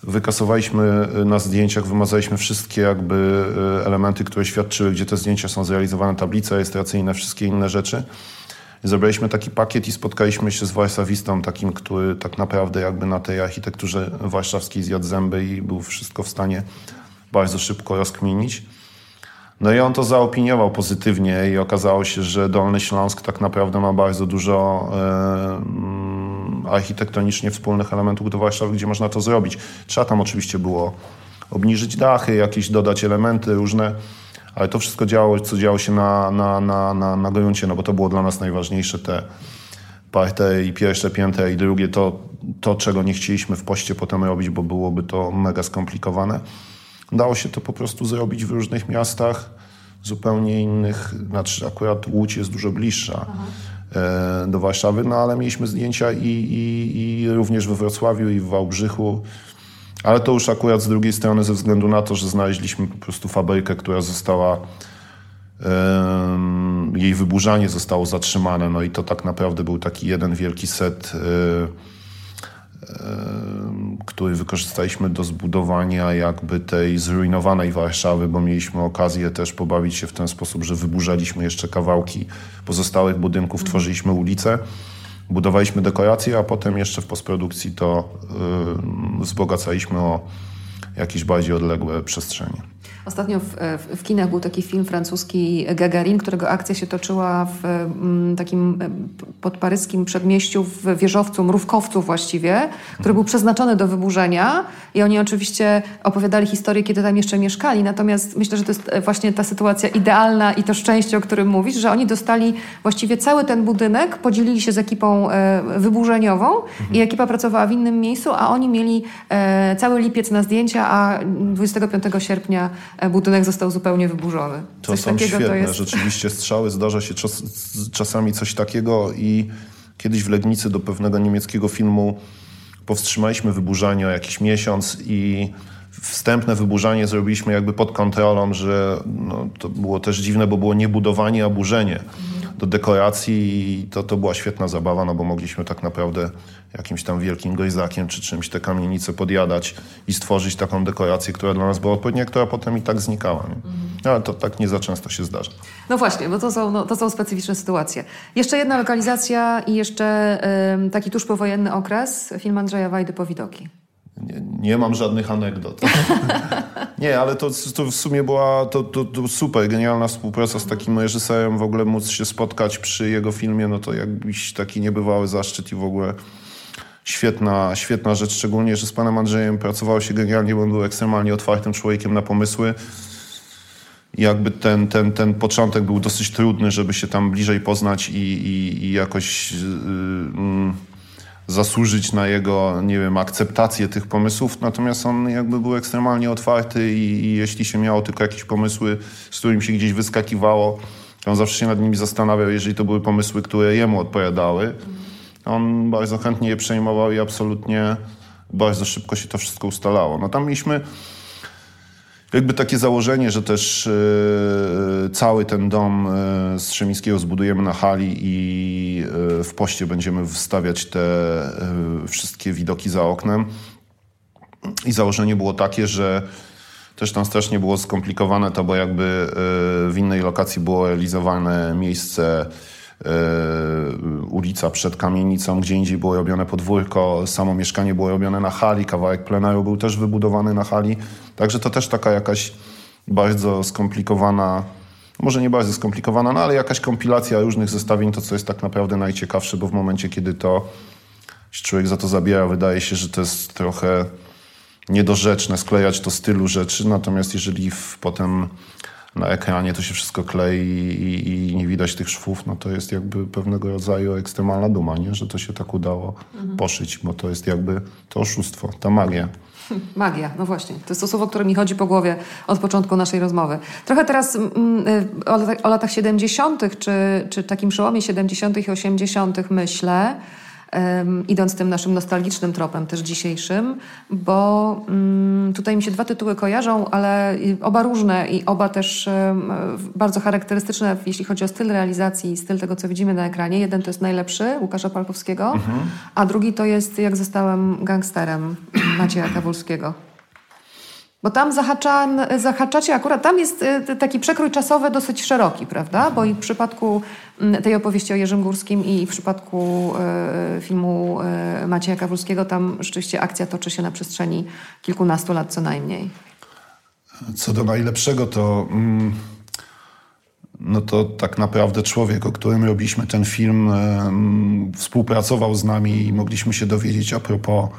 Wykasowaliśmy y, na zdjęciach, wymazaliśmy wszystkie jakby y, elementy, które świadczyły, gdzie te zdjęcia są zrealizowane, tablice rejestracyjne, wszystkie inne rzeczy. Zebraliśmy taki pakiet i spotkaliśmy się z warszawistą, takim, który tak naprawdę jakby na tej architekturze warszawskiej zjadł zęby i był wszystko w stanie bardzo szybko rozkminić. No i on to zaopiniował pozytywnie i okazało się, że Dolny Śląsk tak naprawdę ma bardzo dużo e, architektonicznie wspólnych elementów do Warszawy, gdzie można to zrobić. Trzeba tam oczywiście było obniżyć dachy, jakieś dodać elementy różne, ale to wszystko działo, co działo się na, na, na, na, na gruncie, no bo to było dla nas najważniejsze, te parte i pierwsze piętro i drugie, to, to czego nie chcieliśmy w poście potem robić, bo byłoby to mega skomplikowane. Dało się to po prostu zrobić w różnych miastach, zupełnie innych, znaczy akurat Łódź jest dużo bliższa e, do Warszawy, no ale mieliśmy zdjęcia i, i, i również we Wrocławiu i w Wałbrzychu, ale to już akurat z drugiej strony ze względu na to, że znaleźliśmy po prostu fabrykę, która została jej wyburzanie zostało zatrzymane, no i to tak naprawdę był taki jeden wielki set e, który wykorzystaliśmy do zbudowania jakby tej zrujnowanej Warszawy, bo mieliśmy okazję też pobawić się w ten sposób, że wyburzaliśmy jeszcze kawałki pozostałych budynków, tworzyliśmy ulice, budowaliśmy dekoracje, a potem jeszcze w postprodukcji to wzbogacaliśmy o jakieś bardziej odległe przestrzenie. Ostatnio w, w, kinach był taki film francuski Gagarin, którego akcja się toczyła w mm, takim e, podparyskim przedmieściu, w wieżowcu, mrówkowcu właściwie, który był przeznaczony do wyburzenia i oni oczywiście opowiadali historię, kiedy tam jeszcze mieszkali, natomiast myślę, że to jest e, właśnie ta sytuacja idealna i to szczęście, o którym mówisz, że oni dostali właściwie cały ten budynek, podzielili się z ekipą e, wyburzeniową mhm. i ekipa pracowała w innym miejscu, a oni mieli cały lipiec na zdjęcia, a 25 sierpnia budynek został zupełnie wyburzony. To coś są świetne. To jest... Rzeczywiście strzały, zdarza się czas, czasami coś takiego i kiedyś w Legnicy do pewnego niemieckiego filmu powstrzymaliśmy wyburzanie o jakiś miesiąc i wstępne wyburzanie zrobiliśmy jakby pod kontrolą, że no, to było też dziwne, bo było nie budowanie, a burzenie do dekoracji i to, to była świetna zabawa, no bo mogliśmy tak naprawdę jakimś tam wielkim gojzakiem czy czymś te kamienice podjadać i stworzyć taką dekorację, która dla nas była odpowiednia, która potem i tak znikała. Nie? Mhm. Ale to tak nie za często się zdarza. No właśnie, bo to są, no, to są specyficzne sytuacje. Jeszcze jedna lokalizacja i jeszcze ym, taki tuż powojenny okres, film Andrzeja Wajdy Powidoki. Nie, nie mam żadnych anegdot. nie, ale to, to w sumie była to, to, to, super, genialna współpraca z takim reżyserem. W ogóle móc się spotkać przy jego filmie, no to jakbyś taki niebywały zaszczyt i w ogóle świetna, świetna rzecz, szczególnie, że z panem Andrzejem pracowało się genialnie, bo on był ekstremalnie otwartym człowiekiem na pomysły. I jakby ten, ten, ten początek był dosyć trudny, żeby się tam bliżej poznać i, i, i jakoś... Yy, yy, zasłużyć na jego, nie wiem, akceptację tych pomysłów, natomiast on jakby był ekstremalnie otwarty i, i jeśli się miało tylko jakieś pomysły, z którym się gdzieś wyskakiwało, on zawsze się nad nimi zastanawiał, jeżeli to były pomysły, które jemu odpowiadały. On bardzo chętnie je przejmował i absolutnie bardzo szybko się to wszystko ustalało. No tam mieliśmy jakby takie założenie, że też yy, cały ten dom yy, Strzemińskiego zbudujemy na hali i yy, w poście będziemy wstawiać te wszystkie widoki za oknem. I założenie było takie, że też tam strasznie było skomplikowane to, bo jakby w innej lokacji było realizowane miejsce ulica przed kamienicą, gdzie indziej było robione podwórko, samo mieszkanie było robione na hali, kawałek pleneru był też wybudowany na hali. Także to też taka jakaś bardzo skomplikowana może nie bardzo skomplikowana, no ale jakaś kompilacja różnych zestawień, to co jest tak naprawdę najciekawsze, bo w momencie, kiedy to człowiek za to zabiera, wydaje się, że to jest trochę niedorzeczne sklejać to stylu rzeczy, natomiast jeżeli w, potem na ekranie to się wszystko klei i, i, nie widać tych szwów, no to jest jakby pewnego rodzaju ekstremalna duma, nie? że to się tak udało mhm. poszyć, bo to jest jakby to oszustwo, ta magia. Magia, no właśnie. To jest to słowo, które mi chodzi po głowie od początku naszej rozmowy. Trochę teraz mm, y, o, o latach 70., czy, czy takim przełomie 70. i 80. myślę idąc tym naszym nostalgicznym tropem, też dzisiejszym, bo um, tutaj mi się dwa tytuły kojarzą, ale oba różne i oba też bardzo charakterystyczne, jeśli chodzi o styl realizacji, styl tego, co widzimy na ekranie. Jeden to jest najlepszy Łukasza Palkowskiego, mhm. a drugi to jest Jak zostałem gangsterem Macieja Kawulskiego. Bo tam zahacza, zahaczacie akurat, tam jest y, taki przekrój czasowy dosyć szeroki, prawda? Bo i w przypadku mm, tej opowieści o Jerzym Górskim i w przypadku y, filmu y, Macieja Kawulskiego tam rzeczywiście akcja toczy się na przestrzeni kilkunastu lat co najmniej. Co do najlepszego, to... Mm, no to tak naprawdę człowiek, o którym robiliśmy ten film, współpracował z nami i mogliśmy się dowiedzieć a propos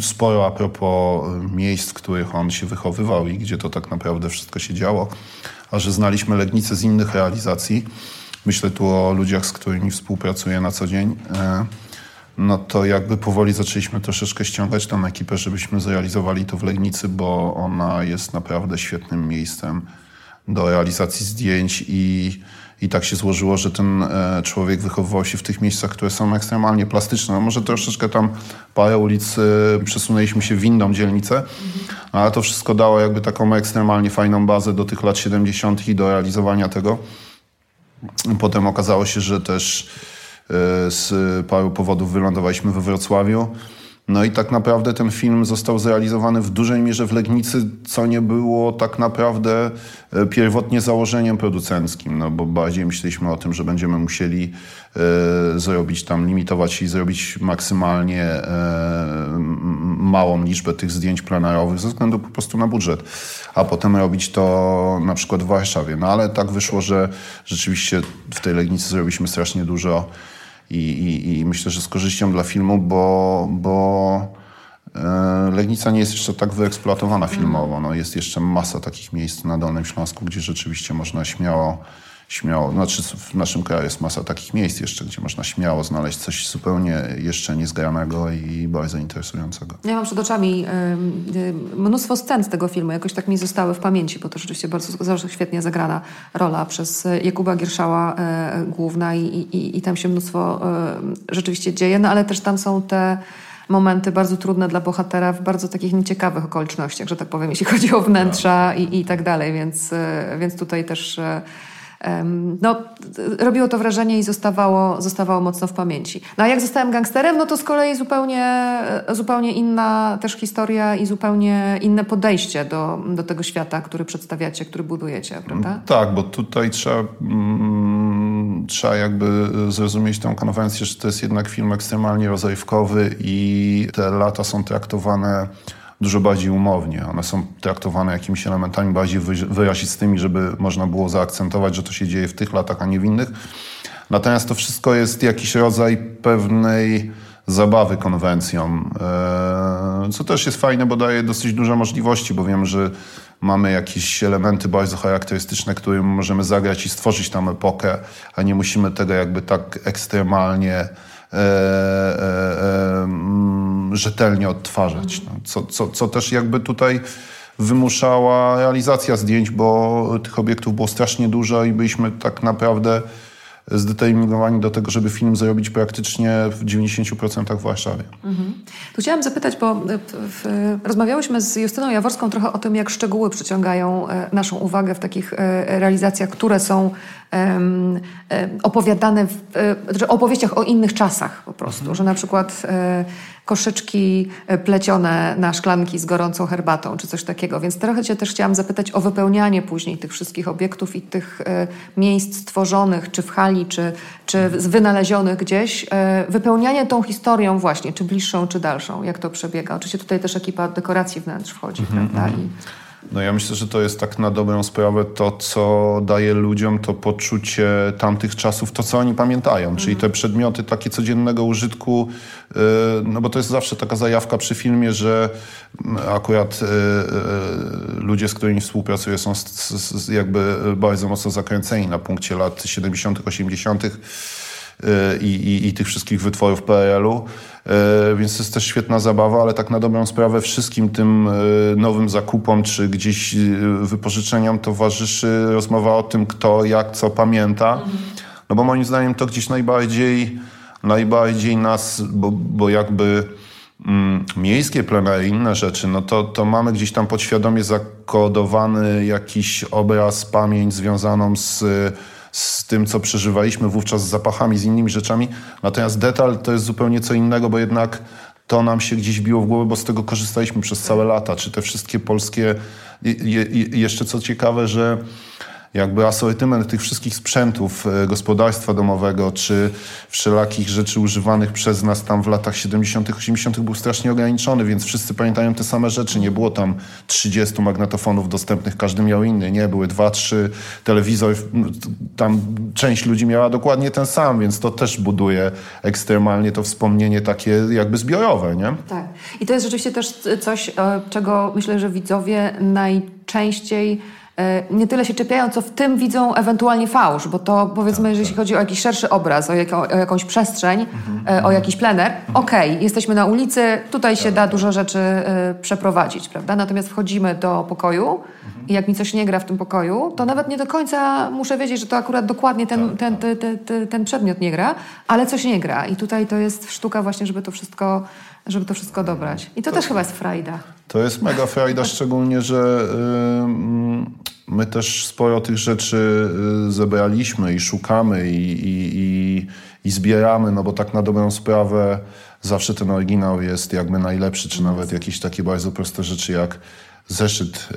sporo a propos miejsc, w których on się wychowywał i gdzie to tak naprawdę wszystko się działo, a że znaliśmy Legnicę z innych realizacji, myślę tu o ludziach, z którymi współpracuję na co dzień, e, no to jakby powoli zaczęliśmy troszeczkę ściągać tą ekipę, żebyśmy zrealizowali to w Legnicy, bo ona jest naprawdę świetnym miejscem do realizacji zdjęć i i tak się złożyło, że ten e, człowiek wychowywał się w tych miejscach, które są ekstremalnie plastyczne. No może troszeczkę tam parę ulic przesunęliśmy się w inną dzielnicę, ale to wszystko dało jakby taką ekstremalnie fajną bazę do tych lat 70. i do realizowania tego. Potem okazało się, że też e, z paru powodów wylądowaliśmy we Wrocławiu. No i tak naprawdę ten film został zrealizowany w dużej mierze w Legnicy, co nie było tak naprawdę e, pierwotnie założeniem producenckim, no bo bardziej myśleliśmy o tym, że będziemy musieli e, zrobić tam, limitować i zrobić maksymalnie e, małą liczbę tych zdjęć plenerowych ze względu po prostu na budżet, a potem robić to na przykład w Warszawie. No ale tak wyszło, że rzeczywiście w tej Legnicy zrobiliśmy strasznie dużo i, i, i myślę, że z korzyścią dla filmu, bo, bo e, Legnica nie jest jeszcze tak wyeksploatowana filmowo. No, jest jeszcze masa takich miejsc na Dolnym Śląsku, gdzie rzeczywiście można śmiało śmiało, znaczy w naszym kraju jest masa takich miejsc jeszcze, gdzie można śmiało znaleźć coś zupełnie jeszcze niezgranego i bardzo interesującego. Ja mam przed oczami y, y, mnóstwo scen z tego filmu, jakoś tak mi zostały w pamięci, bo to rzeczywiście bardzo, bardzo świetnie zagrana rola przez Jakuba Gierszała y, główna i, i, i tam się mnóstwo rzeczywiście dzieje, no ale też tam są te momenty bardzo trudne dla bohatera w bardzo takich nieciekawych okolicznościach, że tak powiem, jeśli chodzi o wnętrza i, i tak dalej, więc, więc tutaj też no, robiło to wrażenie i zostawało, zostawało mocno w pamięci. No a jak zostałem gangsterem, no to z kolei zupełnie, zupełnie inna też historia i zupełnie inne podejście do, do tego świata, który przedstawiacie, który budujecie, prawda? Tak, bo tutaj trzeba, mm, trzeba jakby zrozumieć tę konwencję, że to jest jednak film ekstremalnie rozrywkowy i te lata są traktowane dużo bardziej umownie. One są traktowane jakimiś elementami bardziej wyrazistymi, żeby można było zaakcentować, że to się dzieje w tych latach, a nie w innych. Natomiast to wszystko jest jakiś rodzaj pewnej zabawy konwencją, e, co też jest fajne, bo daje dosyć duże możliwości, bo wiem, że mamy jakieś elementy bardzo charakterystyczne, którymi możemy zagrać i stworzyć tam epokę, a nie musimy tego jakby tak ekstremalnie rzetelnie odtwarzać. No, co, co, co też jakby tutaj wymuszała realizacja zdjęć, bo tych obiektów było strasznie dużo i byliśmy tak naprawdę zdeterminowani do tego, żeby film zrobić praktycznie w 90% w Warszawie. Mhm. Tu chciałam zapytać, bo w, w, rozmawiałyśmy z Justyną Jaworską trochę o tym, jak szczegóły przyciągają naszą uwagę w takich realizacjach, które są opowiadane w znaczy opowieściach o innych czasach po prostu, mhm. że na przykład e, koszyczki e, plecione na szklanki z gorącą herbatą, czy coś takiego. Więc trochę Cię też chciałam zapytać o wypełnianie później tych wszystkich obiektów i tych e, miejsc stworzonych, czy w hali, czy, czy wynalezionych gdzieś. Wypełnianie tą historią właśnie, czy bliższą, czy dalszą. Jak to przebiega? Oczywiście tutaj też ekipa dekoracji wnętrz wchodzi, mm -hmm. prawda? I... No ja myślę, że to jest tak na dobrą sprawę to, co daje ludziom to poczucie tamtych czasów, to co oni pamiętają, mhm. czyli te przedmioty takie codziennego użytku, y, no bo to jest zawsze taka zajawka przy filmie, że akurat y, y, ludzie, z którymi współpracuję są jakby bardzo mocno zakręceni na punkcie lat 70., 80., i, i, i tych wszystkich wytworów PRL-u. E, więc to jest też świetna zabawa, ale tak na dobrą sprawę wszystkim tym e, nowym zakupom czy gdzieś e, wypożyczeniom towarzyszy rozmowa o tym, kto jak co pamięta. No bo moim zdaniem to gdzieś najbardziej, najbardziej nas, bo, bo jakby mm, miejskie plenery, inne rzeczy, no to, to mamy gdzieś tam podświadomie zakodowany jakiś obraz, pamięć związaną z z tym, co przeżywaliśmy wówczas z zapachami, z innymi rzeczami. Natomiast detal to jest zupełnie co innego, bo jednak to nam się gdzieś biło w głowę, bo z tego korzystaliśmy przez całe lata. Czy te wszystkie polskie... Je, je, jeszcze co ciekawe, że jakby asortyment tych wszystkich sprzętów e, gospodarstwa domowego, czy wszelakich rzeczy używanych przez nas tam w latach 70., 80. był strasznie ograniczony, więc wszyscy pamiętają te same rzeczy. Nie było tam 30 magnetofonów dostępnych, każdy miał inny. Nie, były dwa, trzy telewizory. Tam część ludzi miała dokładnie ten sam, więc to też buduje ekstremalnie to wspomnienie takie jakby zbiorowe, nie? Tak. I to jest rzeczywiście też coś, e, czego myślę, że widzowie najczęściej nie tyle się czepiają, co w tym widzą ewentualnie fałsz, bo to powiedzmy, tak, jeśli tak. chodzi o jakiś szerszy obraz, o, jako, o jakąś przestrzeń, mhm, o mhm. jakiś plener, mhm. okej, okay, jesteśmy na ulicy, tutaj się tak, da dużo rzeczy y, przeprowadzić, prawda? Natomiast wchodzimy do pokoju mhm. i jak mi coś nie gra w tym pokoju, to nawet nie do końca muszę wiedzieć, że to akurat dokładnie ten, tak, ten, ten, ten, ten przedmiot nie gra, ale coś nie gra. I tutaj to jest sztuka właśnie, żeby to wszystko żeby to wszystko dobrać. I to, to też chyba jest frajda. To jest mega frajda, szczególnie, że y, my też sporo tych rzeczy y, zebraliśmy i szukamy i, i, i, i, zbieramy, no bo tak na dobrą sprawę zawsze ten oryginał jest jakby najlepszy, czy nawet jakieś takie bardzo proste rzeczy jak zeszyt,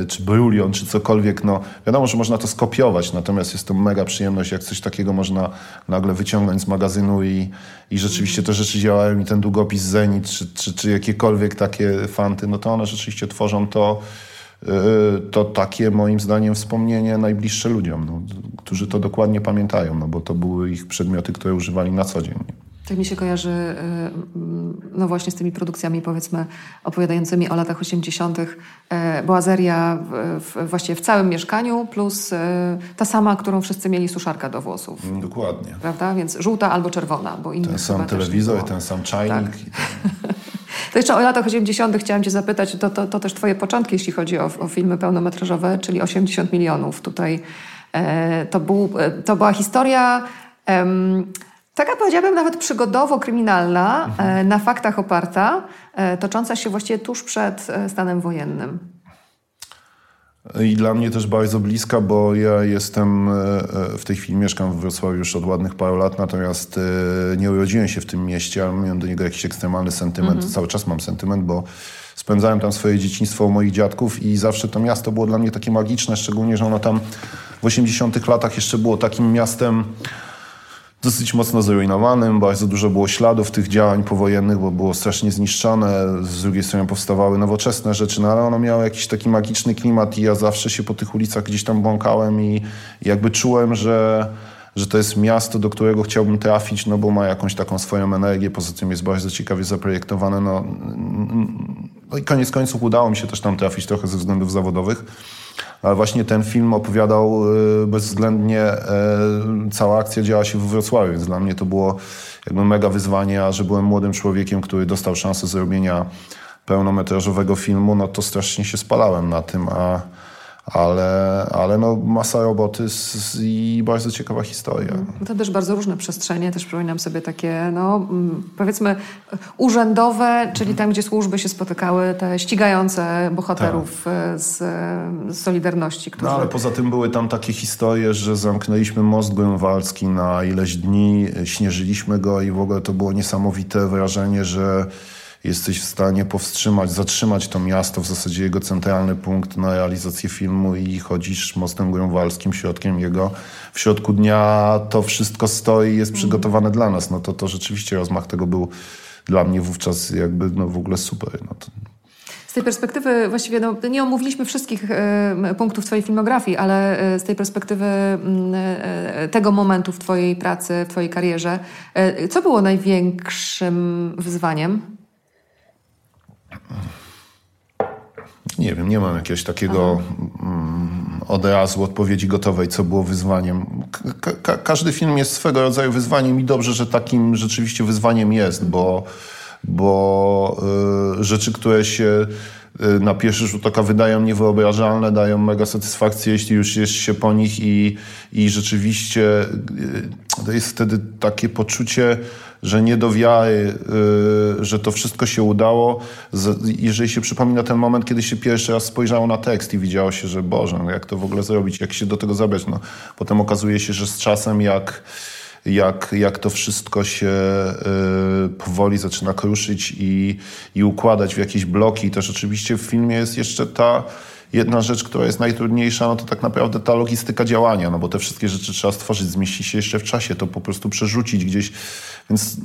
yy, czy brulion, czy cokolwiek, no wiadomo, że można to skopiować, natomiast jest to mega przyjemność, jak coś takiego można nagle wyciągnąć z magazynu i, i rzeczywiście te rzeczy działają i ten długopis Zenit, czy, czy, czy jakiekolwiek takie fanty, no to one rzeczywiście tworzą to, yy, to takie moim zdaniem wspomnienie najbliższe ludziom, no, którzy to dokładnie pamiętają, no bo to były ich przedmioty, które używali na co dzień. Tak mi się kojarzy y, no właśnie z tymi produkcjami powiedzmy opowiadającymi o latach 80. E, boazeria w, w, właściwie w całym mieszkaniu plus e, ta sama, którą wszyscy mieli suszarka do włosów. Mm, dokładnie. Prawda? Więc żółta albo czerwona. Bo ten sam telewizor, ten sam czajnik. Tak. To jeszcze o latach 80. chciałam Cię zapytać, to, to, to też Twoje początki, jeśli chodzi o, o filmy pełnometrażowe, czyli 80 milionów. Tutaj e, to, był, to była historia... Taka powiedziałabym nawet przygodowo-kryminalna, mhm. E, na faktach oparta, e, tocząca się właściwie tuż przed e, stanem wojennym. I dla mnie też bardzo bliska, bo ja jestem, w tej chwili mieszkam w Wrocławiu już od ładnych paru lat, natomiast nie urodziłem się w tym mieście, ale miałem do niego jakiś ekstremalny sentyment. Mhm. Cały czas mam sentyment, bo spędzałem tam swoje dzieciństwo u moich dziadków i zawsze to miasto było dla mnie takie magiczne, szczególnie, że ono tam w 80 latach jeszcze było takim miastem dosyć mocno zrujnowanym, bardzo dużo było śladów tych działań powojennych, bo było strasznie zniszczone. Z drugiej strony powstawały nowoczesne rzeczy, no ale ono miało jakiś taki magiczny klimat i ja zawsze się po tych ulicach gdzieś tam błąkałem i, jakby czułem, że, że to jest miasto, do którego chciałbym trafić, no bo ma jakąś taką swoją energię, poza tym jest bardzo ciekawie zaprojektowane. No, no i koniec końców udało mi się też tam trafić trochę ze względów zawodowych ale właśnie ten film opowiadał y, bezwzględnie, e, cała akcja działa się w Wrocławiu, więc dla mnie to było jakby mega wyzwanie, a że byłem młodym człowiekiem, który dostał szansę zrobienia pełnometrażowego filmu, no to strasznie się spalałem na tym, a ale, ale no masa roboty z, i bardzo ciekawa historia. No to też bardzo różne przestrzenie, też przypominam sobie takie, no mm, powiedzmy urzędowe, czyli tam, gdzie służby się spotykały, te ścigające bohaterów tak. E, z, z, Solidarności. Którzy... No ale poza tym były tam takie historie, że zamknęliśmy most Grunwaldzki na ileś dni, śnieżyliśmy go i w ogóle to było niesamowite wrażenie, że jesteś w stanie powstrzymać, zatrzymać to miasto, w zasadzie jego centralny punkt na realizację filmu i chodzisz mostem grunwaldzkim, środkiem jego. W środku dnia to wszystko stoi jest przygotowane dla nas. No to, to rzeczywiście rozmach tego był dla mnie wówczas jakby no w ogóle super. No to tej perspektywy właściwie no, nie omówiliśmy wszystkich y, punktów Twojej filmografii, ale y, z tej perspektywy y, tego momentu w Twojej pracy, w Twojej karierze, co było największym wyzwaniem? Nie wiem, nie mam jakiegoś takiego mm, od razu odpowiedzi gotowej, co było wyzwaniem. Ka ka każdy film jest swego rodzaju wyzwaniem i dobrze, że takim rzeczywiście wyzwaniem jest, bo, bo y, rzeczy, które się y, na pierwszy rzut oka wydają niewyobrażalne, dają mega satysfakcję, jeśli już jest się po nich i, i rzeczywiście y, to jest wtedy takie poczucie, że nie do wiary, yy, że to wszystko się udało. Jeżeli się przypomina ten moment, kiedy się pierwszy raz spojrzało na tekst i widziało się, że Boże, no jak to w ogóle zrobić, jak się do tego zabrać. No, potem okazuje się, że z czasem jak jak, jak to wszystko się y, powoli zaczyna kruszyć i, i układać w jakieś bloki. Też oczywiście w filmie jest jeszcze ta jedna rzecz, która jest najtrudniejsza, no to tak naprawdę ta logistyka działania, no bo te wszystkie rzeczy trzeba stworzyć, zmieścić się jeszcze w czasie, to po prostu przerzucić gdzieś, więc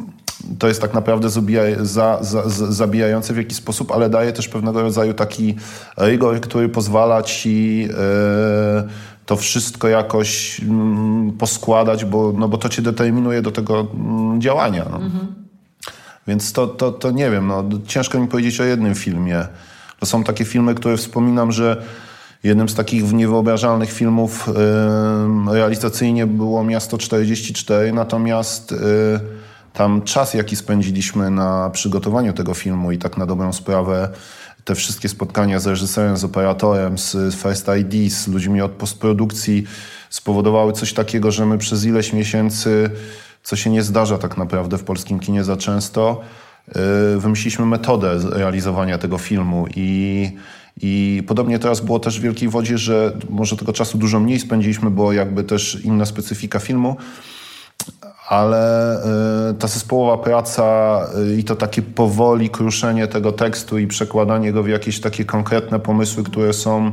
to jest tak naprawdę zabija, za, za, zabijające w jakiś sposób, ale daje też pewnego rodzaju taki rygor, który pozwala ci yy, to wszystko jakoś yy, poskładać, bo, no bo to cię determinuje do tego yy, działania. No. Mhm. Więc to, to, to nie wiem, no, ciężko mi powiedzieć o jednym filmie. To są takie filmy, które wspominam, że jednym z takich niewyobrażalnych filmów realizacyjnie było Miasto 44, natomiast yy, tam czas, jaki spędziliśmy na przygotowaniu tego filmu i tak na dobrą sprawę te wszystkie spotkania z reżyserem, z operatorem, z First ID, z ludźmi od postprodukcji spowodowały coś takiego, że my przez ileś miesięcy, co się nie zdarza tak naprawdę w polskim kinie za często, wymyśliliśmy metodę realizowania tego filmu i, i podobnie teraz było też w Wielkiej Wodzie, że może tego czasu dużo mniej spędziliśmy, bo jakby też inna specyfika filmu, ale y, ta zespołowa praca y, i to takie powoli kruszenie tego tekstu i przekładanie go w jakieś takie konkretne pomysły, które są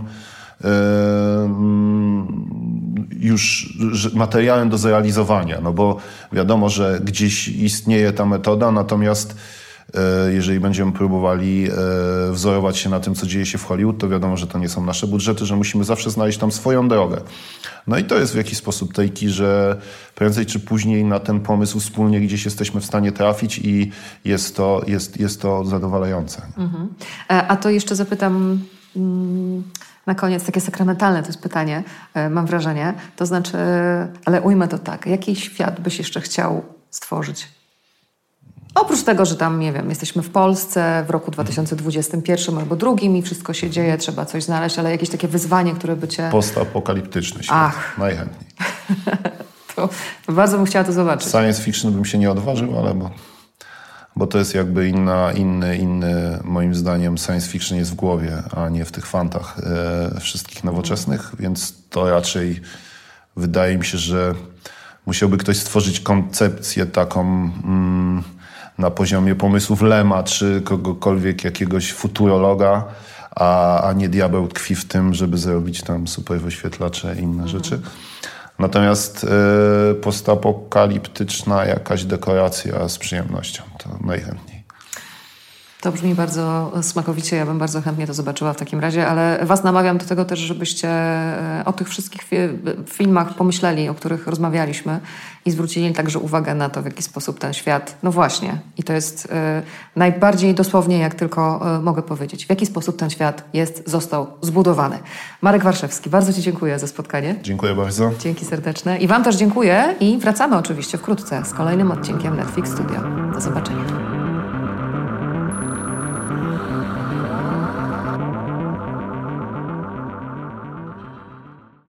już materiałem do zrealizowania, no bo wiadomo, że gdzieś istnieje ta metoda, natomiast jeżeli będziemy próbowali e, wzorować się na tym, co dzieje się w Hollywood, to wiadomo, że to nie są nasze budżety, że musimy zawsze znaleźć tam swoją drogę. No i to jest w jakiś sposób taki, że prędzej czy później na ten pomysł wspólnie gdzieś jesteśmy w stanie trafić i jest to, jest, jest to zadowalające. Mhm. E, a to jeszcze zapytam mm, na koniec, takie sakramentalne to jest pytanie, mam wrażenie. To znaczy, ale ujmę to tak, jaki świat byś jeszcze chciał stworzyć? Oprócz tego, że tam, nie wiem, jesteśmy w Polsce w roku 2021 albo drugim i wszystko się dzieje, trzeba coś znaleźć, ale jakieś takie wyzwanie, które by cię... Postapokaliptyczny świat. Ach. Najchętniej. to, to, bardzo bym chciała to zobaczyć. Science fiction bym się nie odważył, ale bo, bo to jest jakby inna, inny, inny, moim zdaniem science fiction jest w głowie, a nie w tych fantach e, wszystkich nowoczesnych, więc to raczej wydaje mi się, że musiałby ktoś stworzyć koncepcję taką... Mm, na poziomie pomysłów Lema czy kogokolwiek, jakiegoś futurologa, a, a nie diabeł tkwi w tym, żeby zrobić tam super wyświetlacze i inne mhm. rzeczy. Natomiast y, postapokaliptyczna jakaś dekoracja z przyjemnością, to najchętniej. To brzmi bardzo smakowicie, ja bym bardzo chętnie to zobaczyła w takim razie, ale Was namawiam do tego też, żebyście e, o tych wszystkich filmach pomyśleli, o których rozmawialiśmy i zwrócili także uwagę na to, w jaki sposób ten świat, no właśnie, i to jest y, najbardziej dosłownie, jak tylko y, mogę powiedzieć, w jaki sposób ten świat jest, został zbudowany. Marek Warszewski, bardzo Ci dziękuję za spotkanie. Dziękuję bardzo. Dzięki serdeczne. I Wam też dziękuję i wracamy oczywiście wkrótce z kolejnym odcinkiem Netflix Studio. Do zobaczenia.